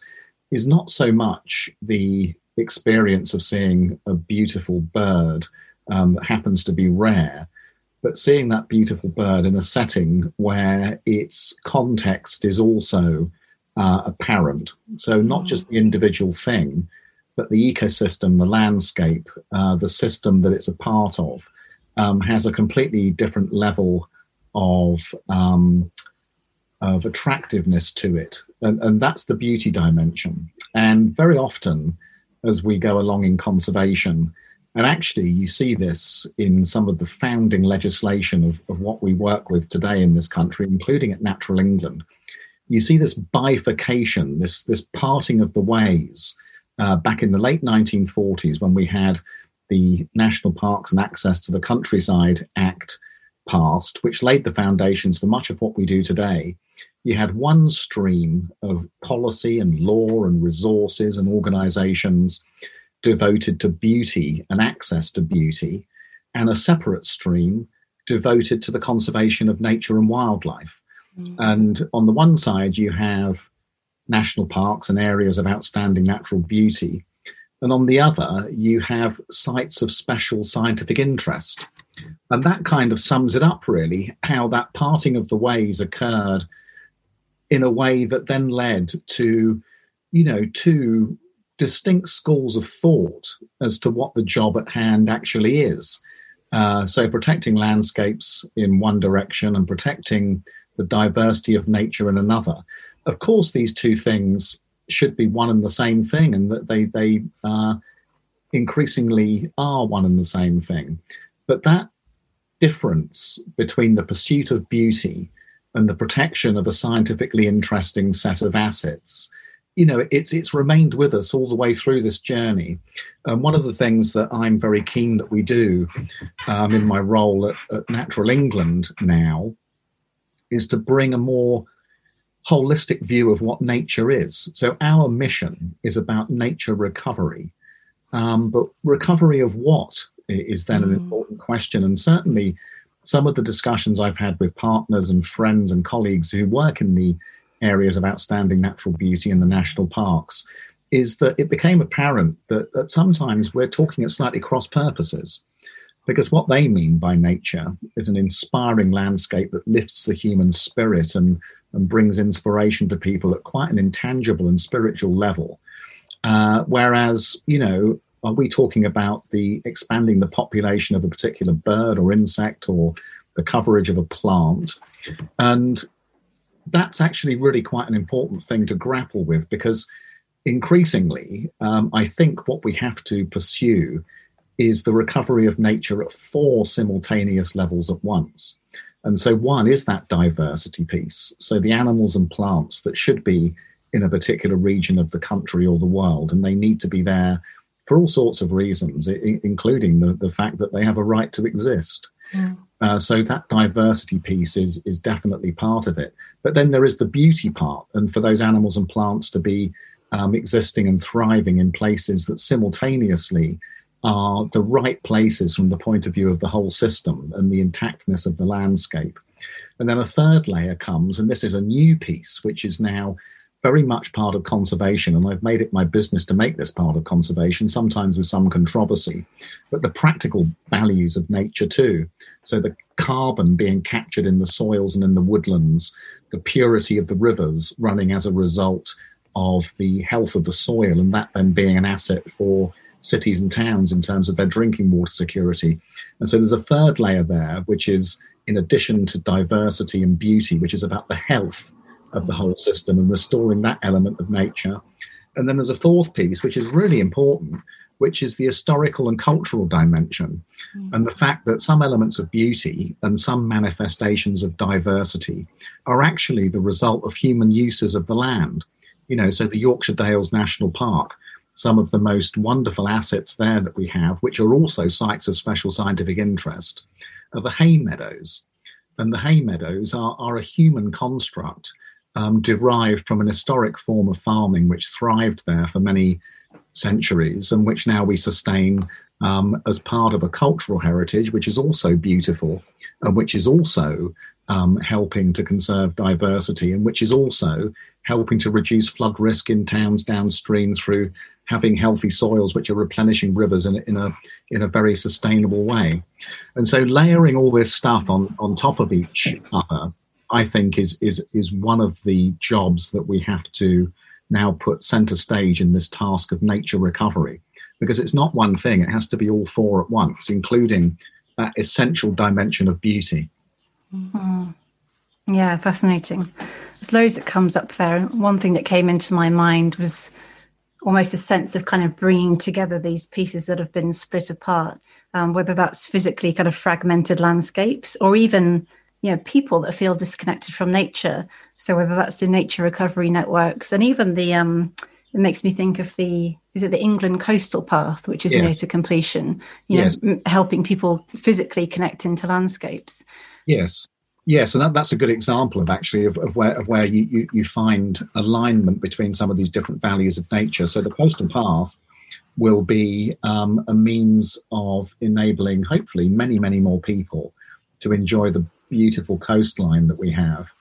is not so much the experience of seeing a beautiful bird um, that happens to be rare, but seeing that beautiful bird in a setting where its context is also uh, apparent. So, not just the individual thing, but the ecosystem, the landscape, uh, the system that it's a part of, um, has a completely different level of um, of attractiveness to it. And, and that's the beauty dimension. And very often, as we go along in conservation, and actually, you see this in some of the founding legislation of, of what we work with today in this country, including at Natural England. You see this bifurcation, this, this parting of the ways uh, back in the late 1940s when we had the National Parks and Access to the Countryside Act passed, which laid the foundations for much of what we do today you had one stream of policy and law and resources and organizations devoted to beauty and access to beauty, and a separate stream devoted to the conservation of nature and wildlife. Mm. And on the one side, you have national parks and areas of outstanding natural beauty. And on the other, you have sites of special scientific interest. And that kind of sums it up, really, how that parting of the ways occurred in a way that then led to, you know, two distinct schools of thought as to what the job at hand actually is. Uh, so, protecting landscapes in one direction and protecting the diversity of nature in another. Of course, these two things should be one and the same thing, and that they they uh, increasingly are one and the same thing. But that difference between the pursuit of beauty and the protection of a scientifically interesting set of assets. You know it's it's remained with us all the way through this journey. And one of the things that i'm very keen that we do um, in my role at, at, natural england now is to bring a more holistic view of what nature is. So our mission is about nature recovery. Um, but recovery of what is then mm. an important question. And certainly some of the discussions I've had with partners and friends and colleagues who work in the areas of outstanding natural beauty in the national parks is that it became apparent that, that sometimes we're talking at slightly cross purposes. Because what they mean by nature is an inspiring landscape that lifts the human spirit and, and brings inspiration to people at quite an intangible and spiritual level. Uh, whereas, you know, are we talking about the expanding the population of a particular bird or insect or the coverage of a plant? And that's actually really quite an important thing to grapple with because increasingly, um, I think what we have to pursue is the recovery of nature at four simultaneous levels at once. And so, one is that diversity piece. So, the animals and plants that should be in a particular region of the country or the world, and they need to be there for all sorts of reasons, including the, the fact that they have a right to exist. Mm. Uh, so that diversity piece is is definitely part of it. But then there is the beauty part, and for those animals and plants to be um, existing and thriving in places that simultaneously are the right places from the point of view of the whole system and the intactness of the landscape. And then a third layer comes, and this is a new piece, which is now very much part of conservation. And I've made it my business to make this part of conservation, sometimes with some controversy, but the practical values of nature too. So the carbon being captured in the soils and in the woodlands, the purity of the rivers running as a result of the health of the soil, and that then being an asset for cities and towns in terms of their drinking water security. And so there's a third layer there, which is in addition to diversity and beauty, which is about the health of the whole system and restoring that element of nature. And then there's a fourth piece, which is really important, which is the historical and cultural dimension. Mm. And the fact that some elements of beauty and some manifestations of diversity are actually the result of human uses of the land. You know, so the Yorkshire Dales National Park, some of the most wonderful assets there that we have, which are also sites of special scientific interest, are the hay meadows. And the hay meadows are, are a human construct um, derived from an historic form of farming which thrived there for many centuries and which now we sustain um, as part of a cultural heritage, which is also beautiful and which is also um, helping to conserve diversity and which is also helping to reduce flood risk in towns downstream through having healthy soils which are replenishing rivers in, in a in a very sustainable way. And so layering all this stuff on on top of each other I think is is is one of the jobs that we have to now put center stage in this task of nature recovery. Because it's not one thing it has to be all four at once including that essential dimension of beauty. Mm-hmm. yeah fascinating. There's loads that comes up there and one thing that came into my mind was almost a sense of kind of bringing together these pieces that have been split apart um, whether that's physically kind of fragmented landscapes or even you know people that feel disconnected from nature so whether that's the nature recovery networks and even the um it makes me think of the is it the england coastal path which is yeah. near to completion you yes. know helping people physically connect into landscapes yes yes and that, that's a good example of actually of, of where of where you, you you find alignment between some of these different values of nature so the coastal path will be um, a means of enabling hopefully many many more people to enjoy the beautiful coastline that we have.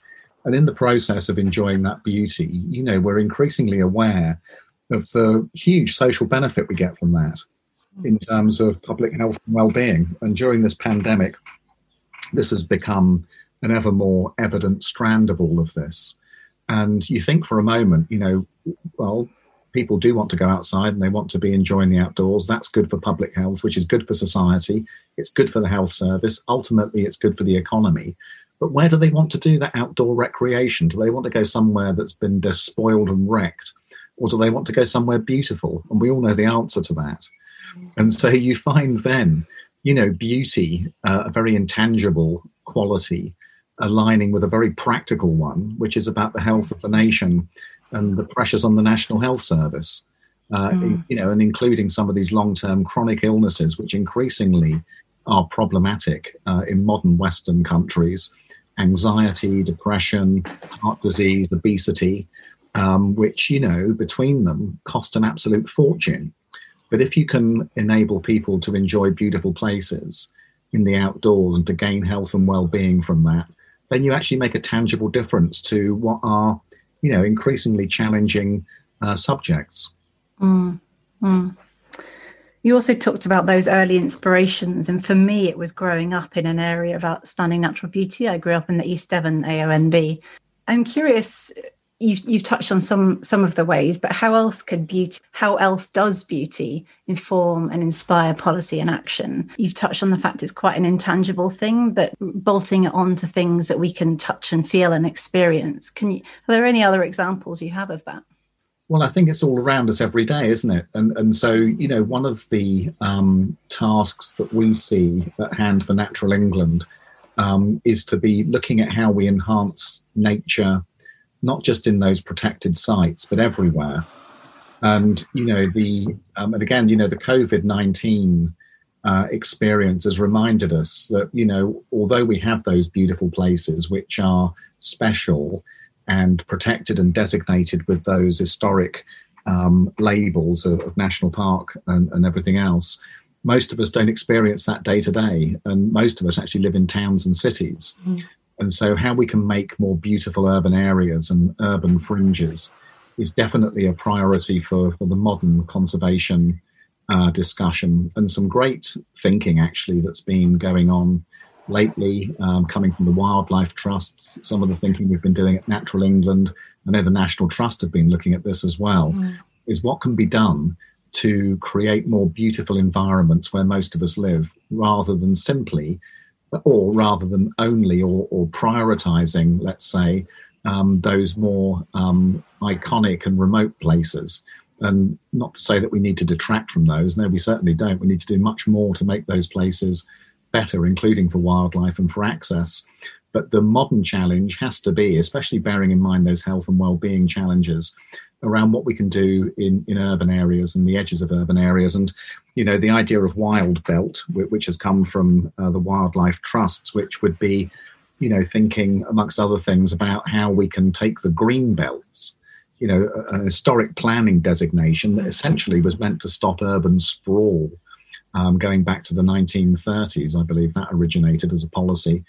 And in the process of enjoying that beauty, you know, we're increasingly aware of the huge social benefit we get from that in terms of public health and well-being. And during this pandemic, this has become an ever more evident strand of all of this. And you think for a moment, you know, well, people do want to go outside and they want to be enjoying the outdoors. That's good for public health, which is good for society. It's good for the health service. Ultimately, it's good for the economy. But where do they want to do that outdoor recreation? Do they want to go somewhere that's been despoiled and wrecked? Or do they want to go somewhere beautiful? And we all know the answer to that. And so you find then, you know, beauty, uh, a very intangible quality, aligning with a very practical one, which is about the health of the nation and the pressures on the National Health Service. Uh, mm. You know, and including some of these long-term chronic illnesses, which increasingly are problematic uh, in modern Western countries: anxiety, depression, heart disease, obesity, um, which you know between them cost an absolute fortune. But if you can enable people to enjoy beautiful places in the outdoors and to gain health and well-being from that, then you actually make a tangible difference to what are you know increasingly challenging uh, subjects. Mm, mm. You also talked about those early inspirations, and for me, it was growing up in an area of outstanding natural beauty. I grew up in the East Devon AONB. I'm curious you've you've touched on some some of the ways, but how else could beauty? How else does beauty inform and inspire policy and action? You've touched on the fact it's quite an intangible thing, but bolting it on to things that we can touch and feel and experience. Can you? Are there any other examples you have of that? Well, I think it's all around us every day, isn't it? And and so you know, one of the um, tasks that we see at hand for Natural England um, is to be looking at how we enhance nature not just in those protected sites, but everywhere. And you know the um, and again, you know the COVID nineteen uh, experience has reminded us that you know although we have those beautiful places which are special and protected and designated with those historic um, labels of, of, national park and, and everything else, most of us don't experience that day to day, and most of us actually live in towns and cities. Mm. And so, how we can make more beautiful urban areas and urban fringes is definitely a priority for, for the modern conservation uh, discussion. And some great thinking, actually, that's been going on lately, um, coming from the Wildlife Trust, some of the thinking we've been doing at Natural England. I know the National Trust have been looking at this as well. Mm. Is what can be done to create more beautiful environments where most of us live, rather than simply or rather than only or, or prioritizing, let's say, um, those more um, iconic and remote places. And not to say that we need to detract from those. No, we certainly don't. We need to do much more to make those places better, including for wildlife and for access. But the modern challenge has to be, especially bearing in mind those health and well-being challenges, around what we can do in, in urban areas and the edges of urban areas. And, you know, the idea of wild belt, which has come from uh, the wildlife trusts, which would be, you know, thinking amongst other things about how we can take the green belts, you know, an historic planning designation that essentially was meant to stop urban sprawl. Um, going back to the 1930s, I believe that originated as a policy.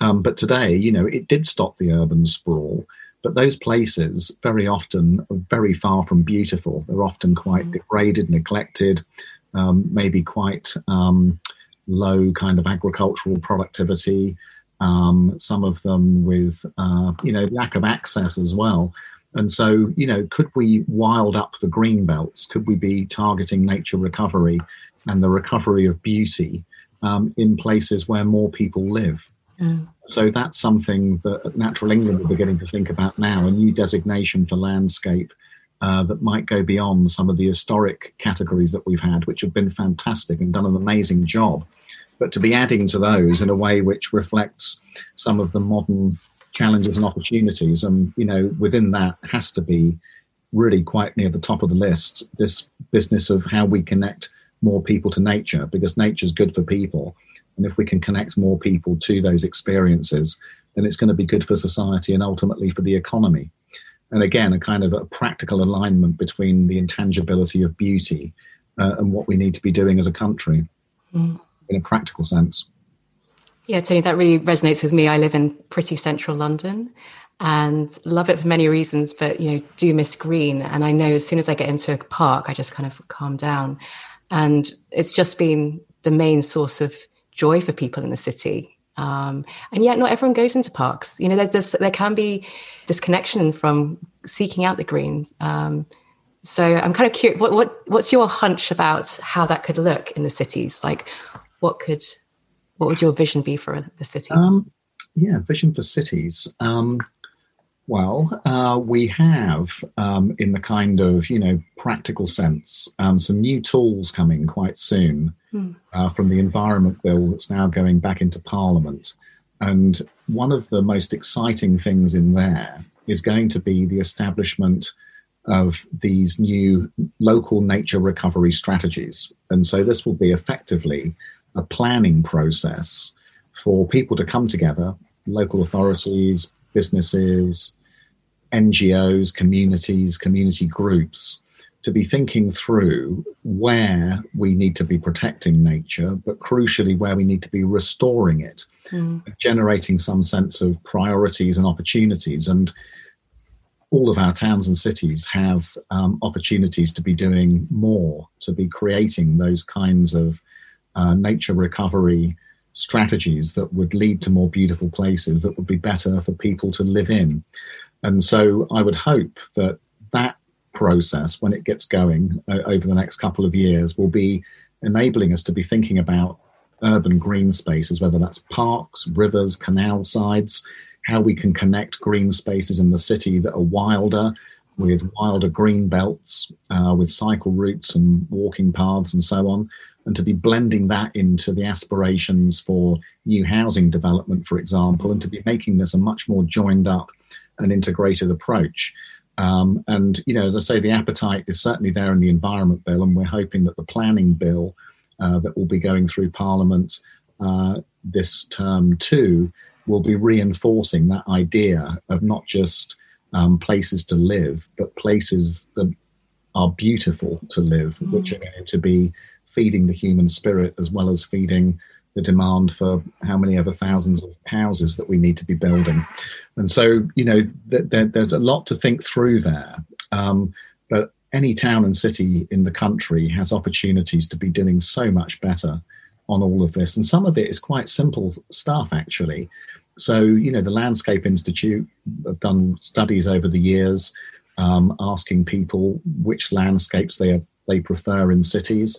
Um, but today, you know, it did stop the urban sprawl. But those places very often are very far from beautiful. They're often quite mm. degraded, neglected, um, maybe quite um, low kind of agricultural productivity. Um, some of them with uh, you know lack of access as well. And so, you know, could we wild up the green belts? Could we be targeting nature recovery and the recovery of beauty um, in places where more people live? Mm. So that's something that Natural England are beginning to think about now a new designation for landscape uh, that might go beyond some of the historic categories that we've had, which have been fantastic and done an amazing job. But to be adding to those in a way which reflects some of the modern challenges and opportunities, and you know, within that has to be really quite near the top of the list. This business of how we connect more people to nature, because nature is good for people and if we can connect more people to those experiences, then it's going to be good for society and ultimately for the economy. And again, a kind of a practical alignment between the intangibility of beauty uh, and what we need to be doing as a country mm. in a practical sense. Yeah, Tony, that really resonates with me. I live in pretty central London and love it for many reasons, but you know, do miss green. And I know as soon as I get into a park, I just kind of calm down. And it's just been the main source of joy for people in the city. Um, and yet, not everyone goes into parks. You know, there's, there can be disconnection from seeking out the greens. Um, so I'm kind of curious. What, what what's your hunch about how that could look in the cities? Like, what could what would your vision be for the cities? Um, yeah, vision for cities. Um, well, uh, we have, um, in the kind of you know practical sense, um, some new tools coming quite soon mm. uh, from the Environment Bill that's now going back into Parliament. And one of the most exciting things in there is going to be the establishment of these new local nature recovery strategies. And so this will be effectively a planning process for people to come together, local authorities, businesses, NGOs, communities, community groups, to be thinking through where we need to be protecting nature, but crucially where we need to be restoring it, mm. generating some sense of priorities and opportunities. And all of our towns and cities have um, opportunities to be doing more, to be creating those kinds of uh, nature recovery strategies that would lead to more beautiful places that would be better for people to live in. And so I would hope that that process, when it gets going uh, over the next couple of years, will be enabling us to be thinking about urban green spaces, whether that's parks, rivers, canal sides, how we can connect green spaces in the city that are wilder with wilder green belts, uh, with cycle routes and walking paths and so on, and to be blending that into the aspirations for new housing development, for example, and to be making this a much more joined up and integrated approach. Um, and, you know, as I say, the appetite is certainly there in the Environment Bill, and we're hoping that the Planning Bill uh, that will be going through Parliament uh, this term too will be reinforcing that idea of not just um, places to live, but places that are beautiful to live, mm. which are going to be feeding the human spirit as well as feeding the demand for how many other thousands of houses that we need to be building. And so, you know, th- th- there's a lot to think through there. Um, but any town and city in the country has opportunities to be doing so much better on all of this. And some of it is quite simple stuff, actually. So, you know, the Landscape Institute have done studies over the years um, asking people which landscapes they, are, they prefer in cities.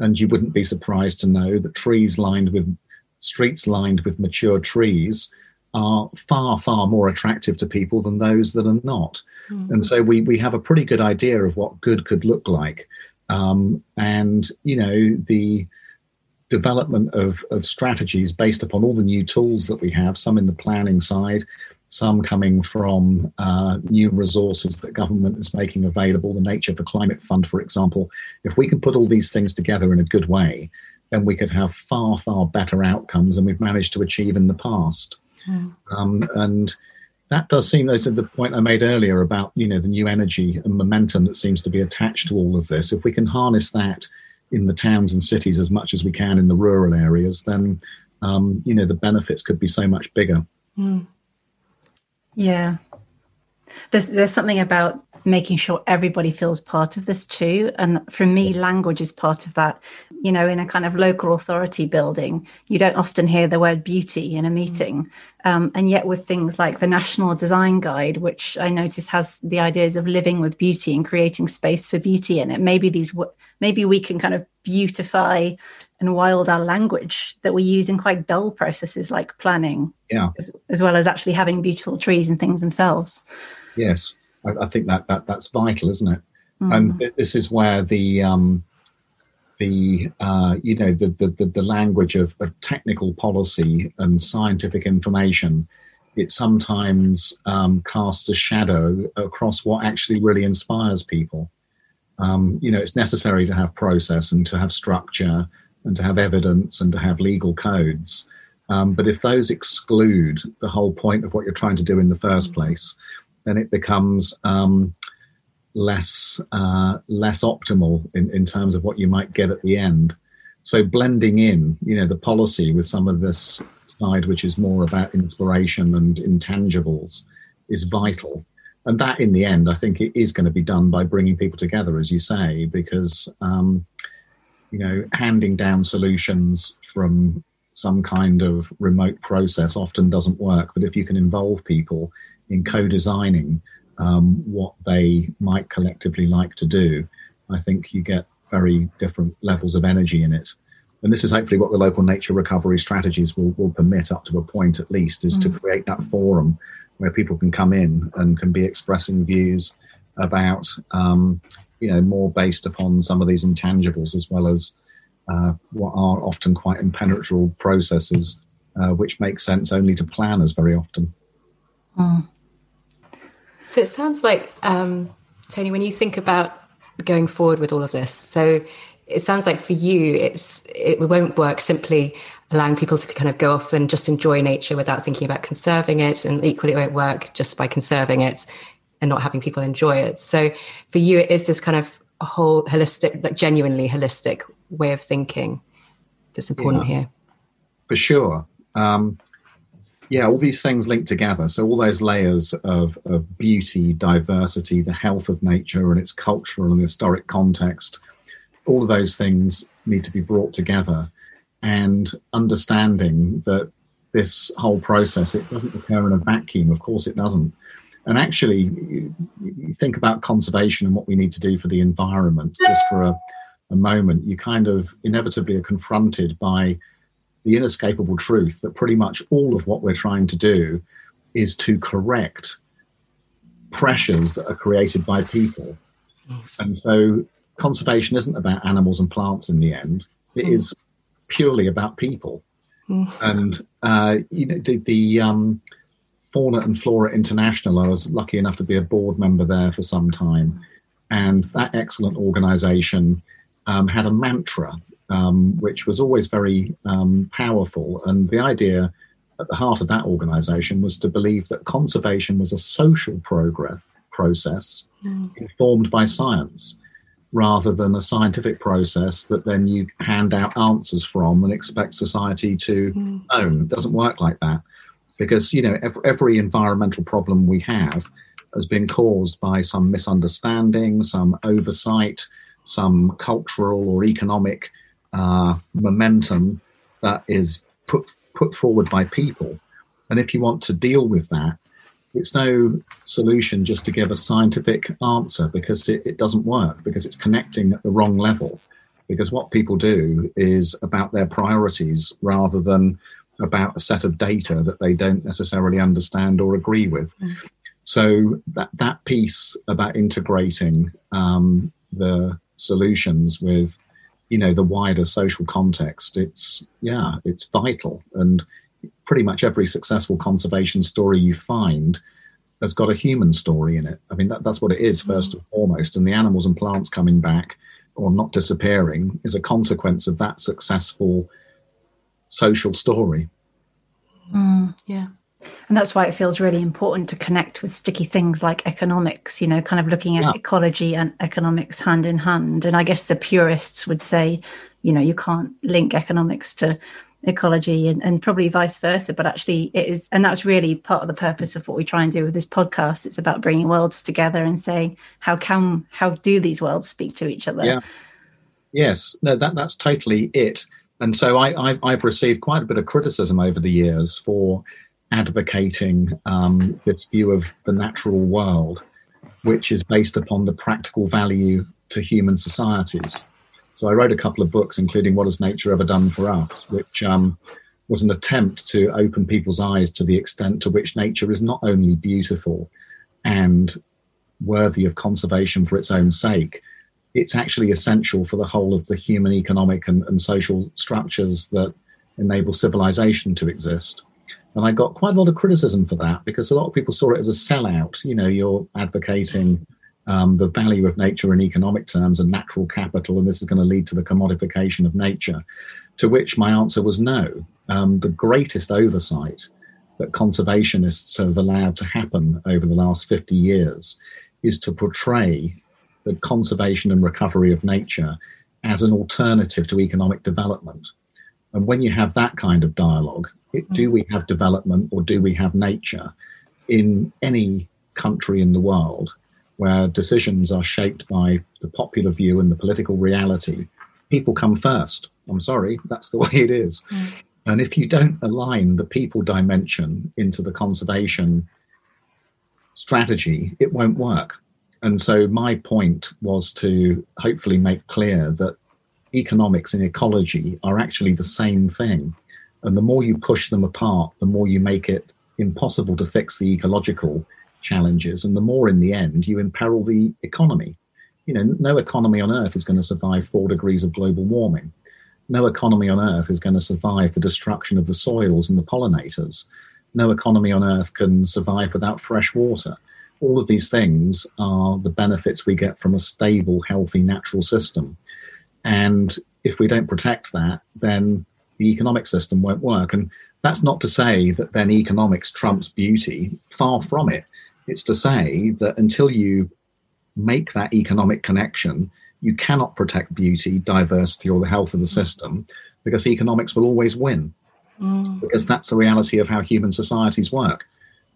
And you wouldn't be surprised to know that trees lined with streets lined with mature trees are far, far more attractive to people than those that are not. Mm. And so we, we have a pretty good idea of what good could look like. Um, and, you know, the development of, of strategies based upon all the new tools that we have, some in the planning side, some coming from uh, new resources that government is making available, the Nature of the Climate Fund, for example. If we can put all these things together in a good way, then we could have far, far better outcomes than we've managed to achieve in the past. Mm. Um, and that does seem, those are the point I made earlier about, you know, the new energy and momentum that seems to be attached to all of this. If we can harness that in the towns and cities as much as we can in the rural areas, then, um, you know, the benefits could be so much bigger. Mm. Yeah, there's there's something about making sure everybody feels part of this too. And for me language is part of that. You know in a kind of local authority building you don't often hear the word beauty in a meeting. Um, and yet with things like the national design guide which i notice has the ideas of living with beauty and creating space for beauty in it maybe these maybe we can kind of beautify and wild our language that we use in quite dull processes like planning yeah as, as well as actually having beautiful trees and things themselves Yes, I, I think that, that that's vital, isn't it? Mm. And this is where the um, the uh, you know the, the the language of, of technical policy and scientific information it sometimes um, casts a shadow across what actually really inspires people. Um, you know, it's necessary to have process and to have structure and to have evidence and to have legal codes. Um, but if those exclude the whole point of what you're trying to do in the first mm. place, then it becomes um, less uh, less optimal in, in terms of what you might get at the end. So blending in, you know, the policy with some of this side, which is more about inspiration and intangibles, is vital. And that, in the end, I think it is going to be done by bringing people together, as you say, because um, you know, handing down solutions from some kind of remote process often doesn't work. But if you can involve people in co-designing um, what they might collectively like to do, I think you get very different levels of energy in it. And this is hopefully what the local nature recovery strategies will, will permit up to a point at least, is mm-hmm. to mm. create that forum where people can come in and can be expressing views about, um, you know, more based upon some of these intangibles as well as uh, what are often quite impenetrable processes, uh, which make sense only to planners very often. Mm. So it sounds like, um, Tony, when you think about going forward with all of this, so it sounds like for you, it's it won't work simply allowing people to kind of go off and just enjoy nature without thinking about conserving it, and equally it won't work just by conserving it and not having people enjoy it. So for you, it is this kind of a whole holistic, like genuinely holistic way of thinking that's important yeah, here. For sure. Um, yeah, all these things link together. So all those layers of, of beauty, diversity, the health of nature and its cultural and historic context, all of those things need to be brought together. And understanding that this whole process, it doesn't occur in a vacuum. Of course it doesn't. And actually, you, you think about conservation and what we need to do for the environment just for a, a moment, you kind of inevitably are confronted by the inescapable truth that pretty much all of what we're trying to do is to correct pressures that are created by people. And so conservation isn't about animals and plants in the end. It mm. is purely about people. Mm. And uh, you know the, the um, Fauna and Flora International. I was lucky enough to be a board member there for some time, and that excellent organisation um, had a mantra um, which was always very um, powerful. And the idea at the heart of that organisation was to believe that conservation was a social progress process mm. informed by science rather than a scientific process that then you hand out answers from and expect society to mm. own. It doesn't work like that because you know every, environmental problem we have has been caused by some misunderstanding, some oversight, some cultural or economic uh, momentum that is put put forward by people. And if you want to deal with that, it's no solution just to give a scientific answer because it, it doesn't work because it's connecting at the wrong level. Because what people do is about their priorities rather than about a set of data that they don't necessarily understand or agree with. Mm. So that that piece about integrating um, the solutions with you know the wider social context it's yeah it's vital and pretty much every successful conservation story you find has got a human story in it i mean that, that's what it is first mm. and foremost and the animals and plants coming back or not disappearing is a consequence of that successful social story mm, yeah and that's why it feels really important to connect with sticky things like economics, you know, kind of looking at yeah. ecology and economics hand in hand. And I guess the purists would say, you know, you can't link economics to ecology and, and probably vice versa. But actually, it is, and that's really part of the purpose of what we try and do with this podcast. It's about bringing worlds together and saying, how can, how do these worlds speak to each other? Yeah. Yes, no, that that's totally it. And so I, I've, I've received quite a bit of criticism over the years for advocating um, this view of the natural world, which is based upon the practical value to human societies. So I wrote a couple of books, including What Has Nature Ever Done for Us, which um, was an attempt to open people's eyes to the extent to which nature is not only beautiful and worthy of conservation for its own sake, it's actually essential for the whole of the human economic and, and social structures that enable civilization to exist. And I got quite a lot of criticism for that because a lot of people saw it as a sellout. You know, you're advocating um, the value of nature in economic terms and natural capital, and this is going to lead to the commodification of nature. To which my answer was no. Um, the greatest oversight that conservationists have allowed to happen over the last 50 years is to portray the conservation and recovery of nature as an alternative to economic development. And when you have that kind of dialogue, do we have development or do we have nature in any country in the world where decisions are shaped by the popular view and the political reality? People come first. I'm sorry, that's the way it is. Mm. And if you don't align the people dimension into the conservation strategy, it won't work. And so my point was to hopefully make clear that economics and ecology are actually the same thing. And the more you push them apart, the more you make it impossible to fix the ecological challenges. And the more in the end you imperil the economy. You know, no economy on earth is going to survive four degrees of global warming. No economy on earth is going to survive the destruction of the soils and the pollinators. No economy on earth can survive without fresh water. All of these things are the benefits we get from a stable, healthy, natural system. And if we don't protect that, then the economic system won't work. And that's not to say that then economics trumps beauty. Far from it. It's to say that until you make that economic connection, you cannot protect beauty, diversity, or the health of the system because economics will always win. Mm. Because that's the reality of how human societies work.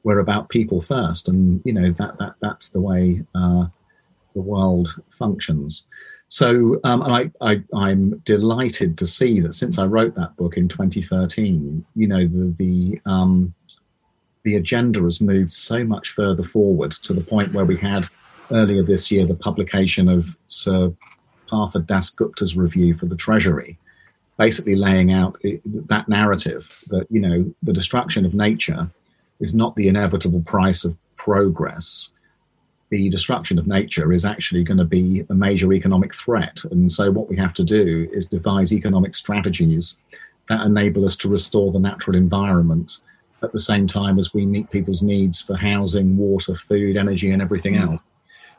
We're about people first, and you know that that that's the way uh, the world functions. So um, I, I, am delighted to see that since I wrote that book in 2013, you know, the, the um, the agenda has moved so much further forward to the point where we had earlier this year the publication of Sir Partha Dasgupta's review for the Treasury, basically laying out that narrative that you know the destruction of nature is not the inevitable price of progress. The destruction of nature is actually going to be a major economic threat, and so what we have to do is devise economic strategies that enable us to restore the natural environment at the same time as we meet people's needs for housing, water, food, energy, and everything mm. else.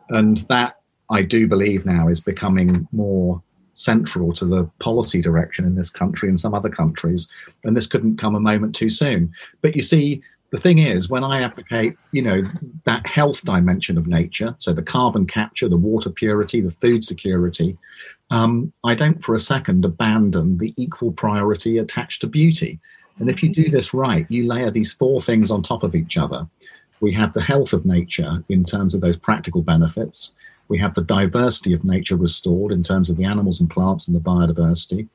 And that I do believe now is becoming more central to the policy direction in this country and some other countries. And this couldn't come a moment too soon. But you see, the thing is, when I advocate, you know, that health dimension of nature, so the carbon capture, the water purity, the food security, um, I don't for a second abandon the equal priority attached to beauty. And if you do this right, you layer these four things on top of each other. We have the health of nature in terms of those practical benefits. We have the diversity of nature restored in terms of the animals and plants and the biodiversity.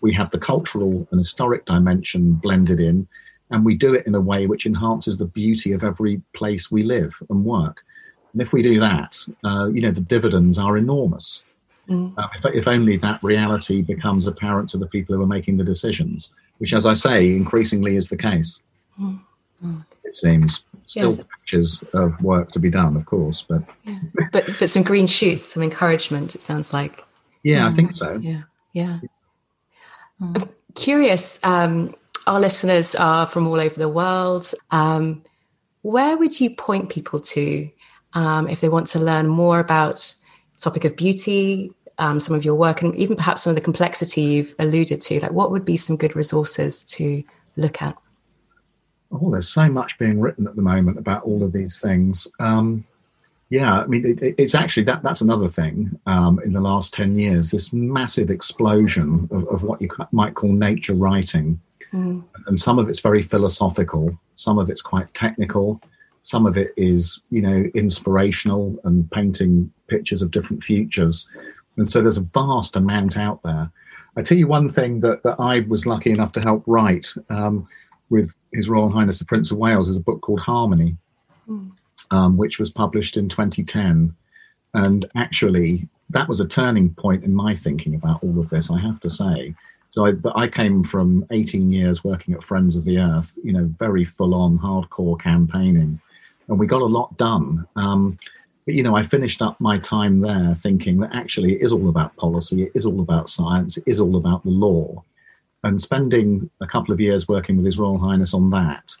We have the cultural and historic dimension blended in, and we do it in a way which enhances the beauty of every place we live and work. And if we do that, uh, you know, the dividends are enormous. Mm. Uh, if, if, only that reality becomes apparent to the people who are making the decisions, which, as I say, increasingly is the case. Mm. Mm. It seems still yes. patches of work to be done, of course, but yeah. but but some green shoots, some encouragement. It sounds like. Yeah, I think so. Yeah, yeah. I'm curious. Um, our listeners are from all over the world. Um, where would you point people to um, if they want to learn more about topic of beauty, um, some of your work, and even perhaps some of the complexity you've alluded to? Like, what would be some good resources to look at? Oh, there's so much being written at the moment about all of these things. Um, yeah, I mean, it, it's actually that that's another thing um, in the last 10 years this massive explosion of, of what you might call nature writing. Mm. And some of it's very philosophical, some of it's quite technical, some of it is, you know, inspirational and painting pictures of different futures. And so there's a vast amount out there. I tell you one thing that, that I was lucky enough to help write um, with His Royal Highness the Prince of Wales is a book called Harmony, mm. um, which was published in 2010. And actually, that was a turning point in my thinking about all of this, I have to say. So I, I came from 18 years working at Friends of the Earth, you know, very full on hardcore campaigning and we got a lot done. Um, but you know, I finished up my time there thinking that actually it is all about policy, it is all about science, it is all about the law. And spending a couple of years working with His Royal Highness on that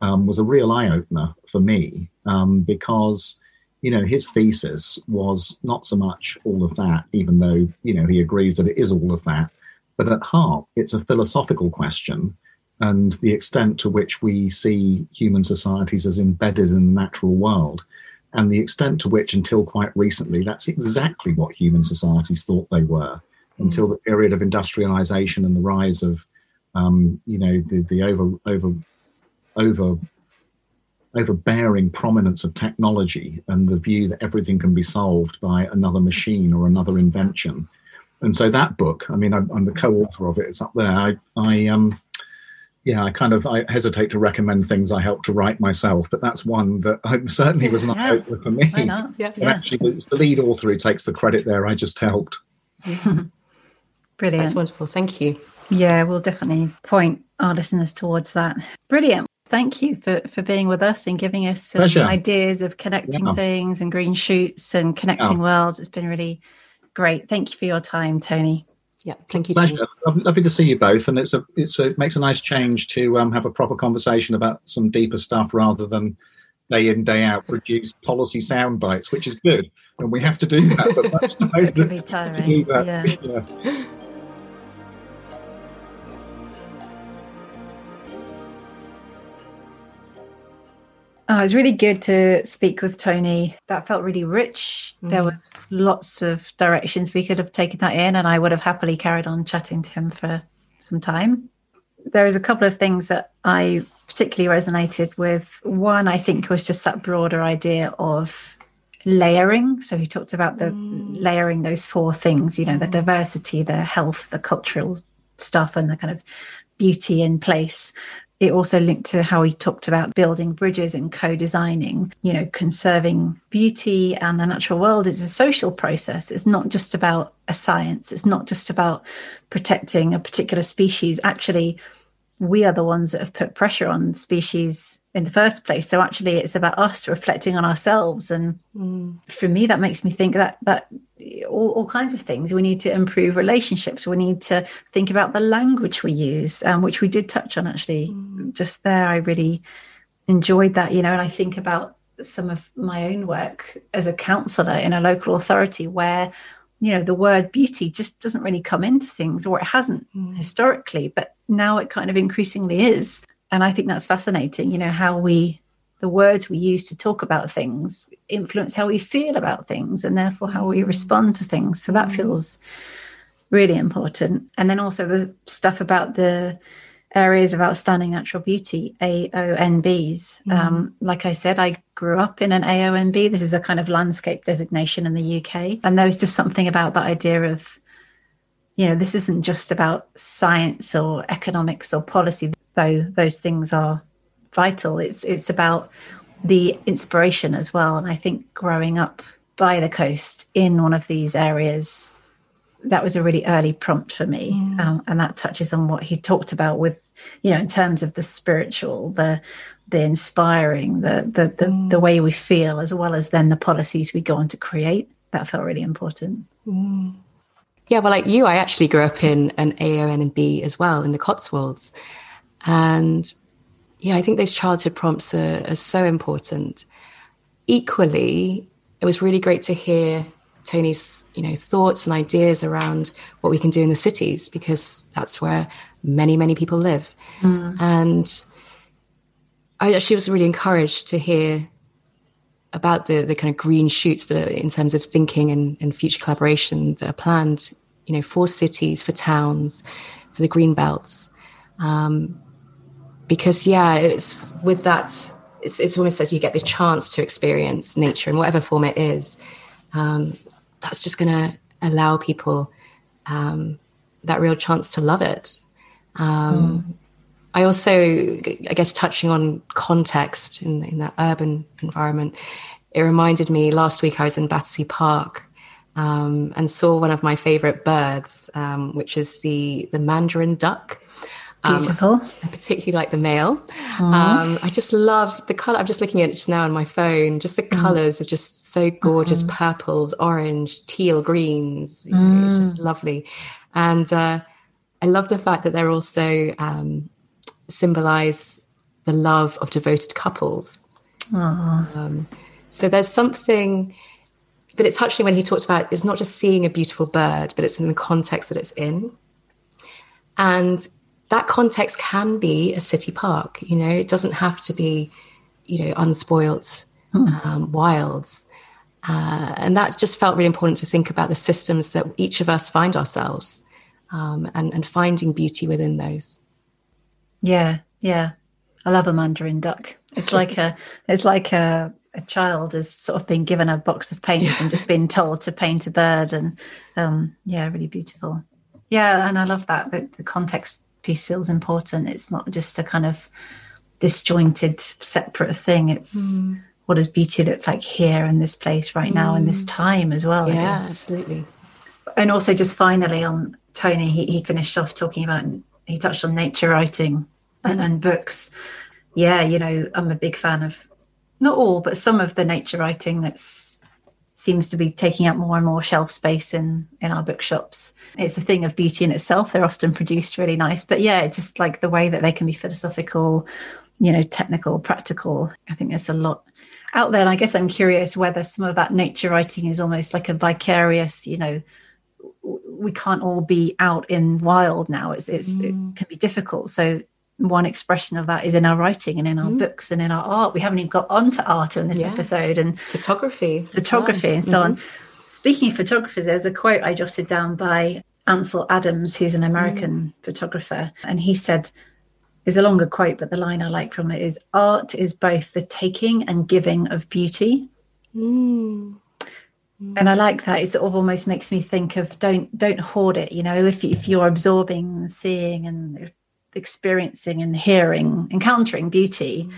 um, was a real eye opener for me um, because you know his thesis was not so much all of that, even though you know he agrees that it is all of that, but at heart it's a philosophical question and the extent to which we see human societies as embedded in the natural world, and the extent to which, until quite recently, that's exactly what human societies thought they were, mm. until the period of industrialization and the rise of, um, you know, the, the over over over overbearing prominence of technology and the view that everything can be solved by another machine or another invention. And so that book, I mean, I'm, I'm the co-author of it. It's up there. I, I um, yeah, I kind of I hesitate to recommend things I helped to write myself, but that's one that I certainly was not yeah. for me. Why not? Yeah, yeah. Actually, it's the lead author who takes the credit there. I just helped. Brilliant. That's wonderful. Thank you. Yeah, we'll definitely point our listeners towards that. Brilliant. Thank you for, for being with us and giving us some Pleasure. ideas of connecting yeah. things and green shoots and connecting worlds. It's been really great. Thank you for your time, Tony. Yeah, thank you. Pleasure. Lovely to see you both, and it's a it's a, it makes a nice change to um, have a proper conversation about some deeper stuff rather than day in day out produce policy sound bites, which is good, and we have to do that. But it can be tiring. Yeah. yeah. Oh, it was really good to speak with Tony. That felt really rich. Mm. There was lots of directions we could have taken that in, and I would have happily carried on chatting to him for some time. There is a couple of things that I particularly resonated with. One, I think, was just that broader idea of layering. So he talked about the mm. layering those four things, you know, the mm. diversity, the health, the cultural stuff, and the kind of beauty in place it also linked to how he talked about building bridges and co-designing you know conserving beauty and the natural world. Is a social process. It's not just about a science. It's not just about protecting a particular species. Actually we are the ones that have put pressure on species in the first place. So actually it's about us reflecting on ourselves. And mm. for me that makes me think that that all, all, kinds of things. We need to improve relationships. We need to think about the language we use um, which we did touch on actually. Mm. Just there i really enjoyed that you know and i think about some of my own work as a counsellor in a local authority where you know the word beauty just doesn't really come into things or it hasn't mm. historically but now it kind of increasingly is and i think that's fascinating you know how we the words we use to talk about things influence how we feel about things and therefore how we mm. respond to things so that mm. feels really important and then also the stuff about the areas of outstanding natural beauty aonbs mm. um, like i said i grew up in an aonb this is a kind of landscape designation in the uk and there was just something about that idea of you know this isn't just about science or economics or policy though those things are vital. It's it's about the inspiration as well. And i think growing up by the coast in one of these areas that was a really early prompt for me mm. um, and that touches on what he talked about with you know in terms of the spiritual the the inspiring the the the, mm. the way we feel as well as then the policies we go on to create that felt really important mm. yeah well like you i actually grew up in an aon and b as well in the cotswolds and yeah i think those childhood prompts are, are so important equally it was really great to hear Tony's, you know, thoughts and ideas around what we can do in the cities because that's where many, many people live. Mm. And I actually was really encouraged to hear about the the kind of green shoots that are in terms of thinking and, and future collaboration that are planned, you know, for cities, for towns, for the green belts. Um, because yeah, it's with that, it's, it's almost as you get the chance to experience nature in whatever form it is. Um, that's just going to allow people um, that real chance to love it. Um, mm. I also, I guess, touching on context in, in that urban environment, it reminded me last week I was in Battersea Park um, and saw one of my favorite birds, um, which is the the mandarin duck. Um, Beautiful. Um, I particularly like the male. Um, I just love the color. I'm just looking at it just now on my phone. Just the mm. colors are just so gorgeous mm. purples, orange, teal, greens. You know, mm. Just lovely. And uh, I love the fact that they're also um, symbolize the love of devoted couples. Um, so there's something, but it's touching when he talked about it's not just seeing a beautiful bird, but it's in the context that it's in. And that context can be a city park. You know, it doesn't have to be, you know, unspoilt hmm. um, wilds. Uh, and that just felt really important to think about the systems that each of us find ourselves um, and, and finding beauty within those. Yeah, yeah. I love a mandarin duck. It's like a, it's like a, a child has sort of been given a box of paints yeah. and just been told to paint a bird, and um, yeah, really beautiful. Yeah, and I love that the, the context piece feels important. It's not just a kind of disjointed, separate thing. It's mm. what does beauty look like here in this place right now in this mm. time as well. Yeah, absolutely. And also, just finally on Tony, he, he finished off talking about, he touched on nature writing and, and books. Yeah, you know, I'm a big fan of not all, but some of the nature writing that's seems to be taking up more and more shelf space in in our bookshops. It's a thing of beauty in itself. They're often produced really nice, but yeah, just like the way that they can be philosophical, you know, technical, practical. I think there's a lot out there. And I guess I'm curious whether some of that nature writing is almost like a vicarious, you know, we can't all be out in wild now. It's, it's mm. it can be difficult. So one expression of that is in our writing and in our mm. books and in our art. We haven't even got onto art in this yeah. episode and photography, photography, and so mm-hmm. on. Speaking of photographers, there's a quote I jotted down by Ansel Adams, who's an American mm. photographer, and he said, "Is a longer quote, but the line I like from it is: Art is both the taking and giving of beauty." Mm. And I like that. It sort of almost makes me think of don't don't hoard it. You know, if if you're absorbing and seeing and experiencing and hearing, encountering beauty, mm.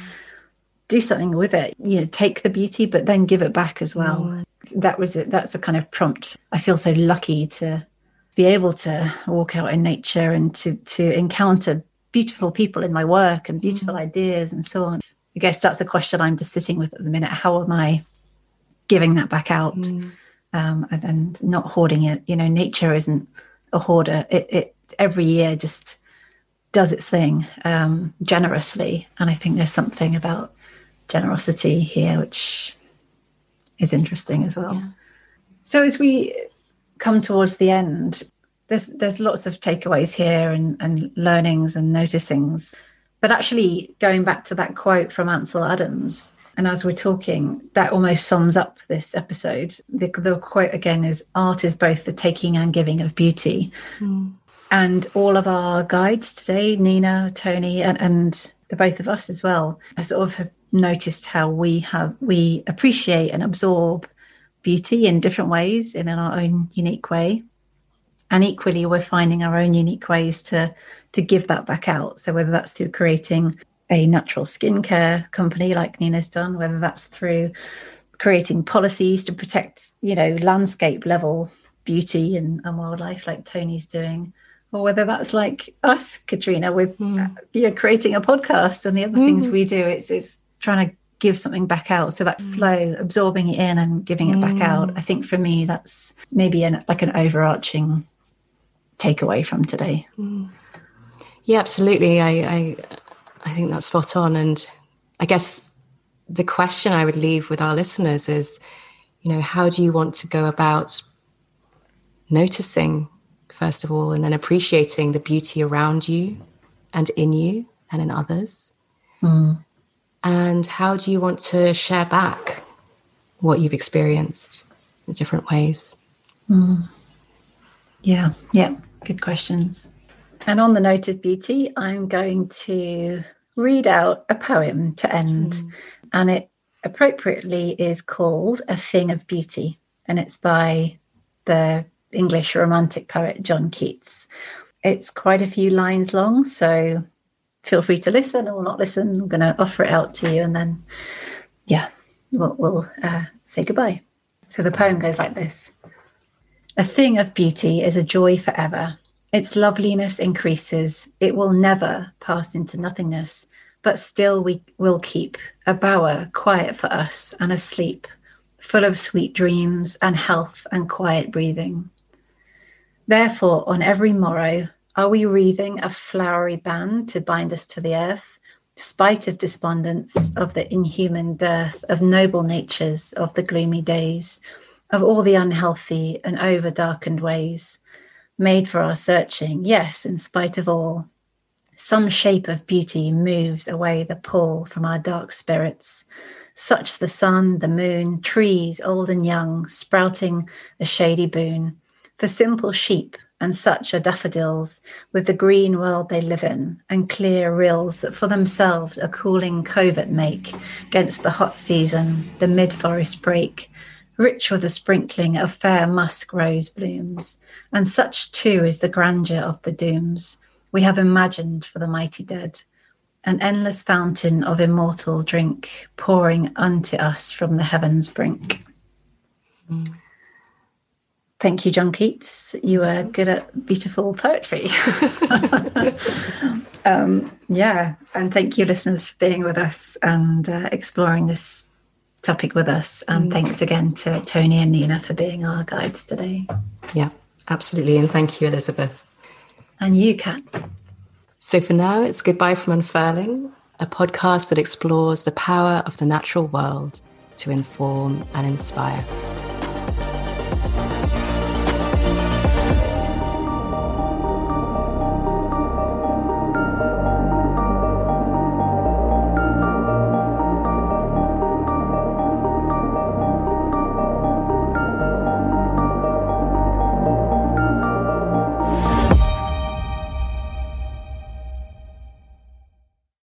do something with it. You know, take the beauty, but then give it back as well. Mm. That was it. That's a kind of prompt. I feel so lucky to be able to walk out in nature and to to encounter beautiful people in my work and beautiful mm. ideas and so on. I guess that's a question I'm just sitting with at the minute. How am I giving that back out mm. um, and, and, not hoarding it? You know, nature isn't a hoarder. It, it every year just does its thing um, generously, and I think there's something about generosity here which is interesting as well. Yeah. So as we come towards the end, there's there's lots of takeaways here and, and learnings and noticings. But actually, going back to that quote from Ansel Adams, and as we're talking, that almost sums up this episode. The, the quote again is Art is both the taking and giving of beauty. Mm. And all of our guides today, Nina, Tony, and, and the both of us as well, I sort of have noticed how we have we appreciate and absorb beauty in different ways and in our own unique way. And equally we're finding our own unique ways to to give that back out. So whether that's through creating a natural skincare company like nina's done whether that's through creating policies to protect you know landscape level beauty and, and wildlife like tony's doing or whether that's like us katrina with mm. you know creating a podcast and the other mm. things we do it's it's trying to give something back out so that mm. flow absorbing it in and giving it back hmm. out i think for me that's maybe an like an overarching takeaway from today. Yeah, absolutely. I, I I think that's spot on. And I guess the question I would leave with our listeners is, you know, how do you want to go about noticing, first of all, and then appreciating the beauty around you and in you and in others? Mm. And how do you want to share back what you've experienced in different ways? Mm. Yeah, yeah. Good questions. And on the note of beauty, I'm going to read out a poem to end. Mm. And it appropriately is called A Thing of Beauty. And it's by the English romantic poet John Keats. It's quite a few lines long, so feel free to listen or not listen. I'm going to offer it out to you and then, yeah, we'll, we'll uh, say goodbye. So the poem goes like this a thing of beauty is a joy forever. Its loveliness increases. It will never pass into nothingness, but still we will keep a bower quiet for us and asleep, full of sweet dreams and health and quiet breathing. Therefore, on every morrow, are we wreathing a flowery band to bind us to the earth, spite of despondence, of the inhuman dearth, of noble natures, of the gloomy days, of all the unhealthy and over darkened ways, made for our searching, yes, in spite of all. Some shape of beauty moves away the pull from our dark spirits, such the sun, the moon, trees, old and young, sprouting a shady boon. For simple sheep and such are daffodils, with the green world they live in, and clear rills that for themselves a cooling covert make against the hot season, the mid forest break, rich with a sprinkling of fair musk rose blooms, and such too is the grandeur of the dooms we have imagined for the mighty dead, an endless fountain of immortal drink pouring unto us from the heavens brink. Mm. Thank you, John Keats. You are good at beautiful poetry. um, yeah, and thank you, listeners, for being with us and uh, exploring this topic with us. And mm. thanks again to Tony and Nina for being our guides today. Yeah, absolutely. And thank you, Elizabeth. And you, Kat. So for now, it's Goodbye from Unfurling, a podcast that explores the power of the natural world to inform and inspire.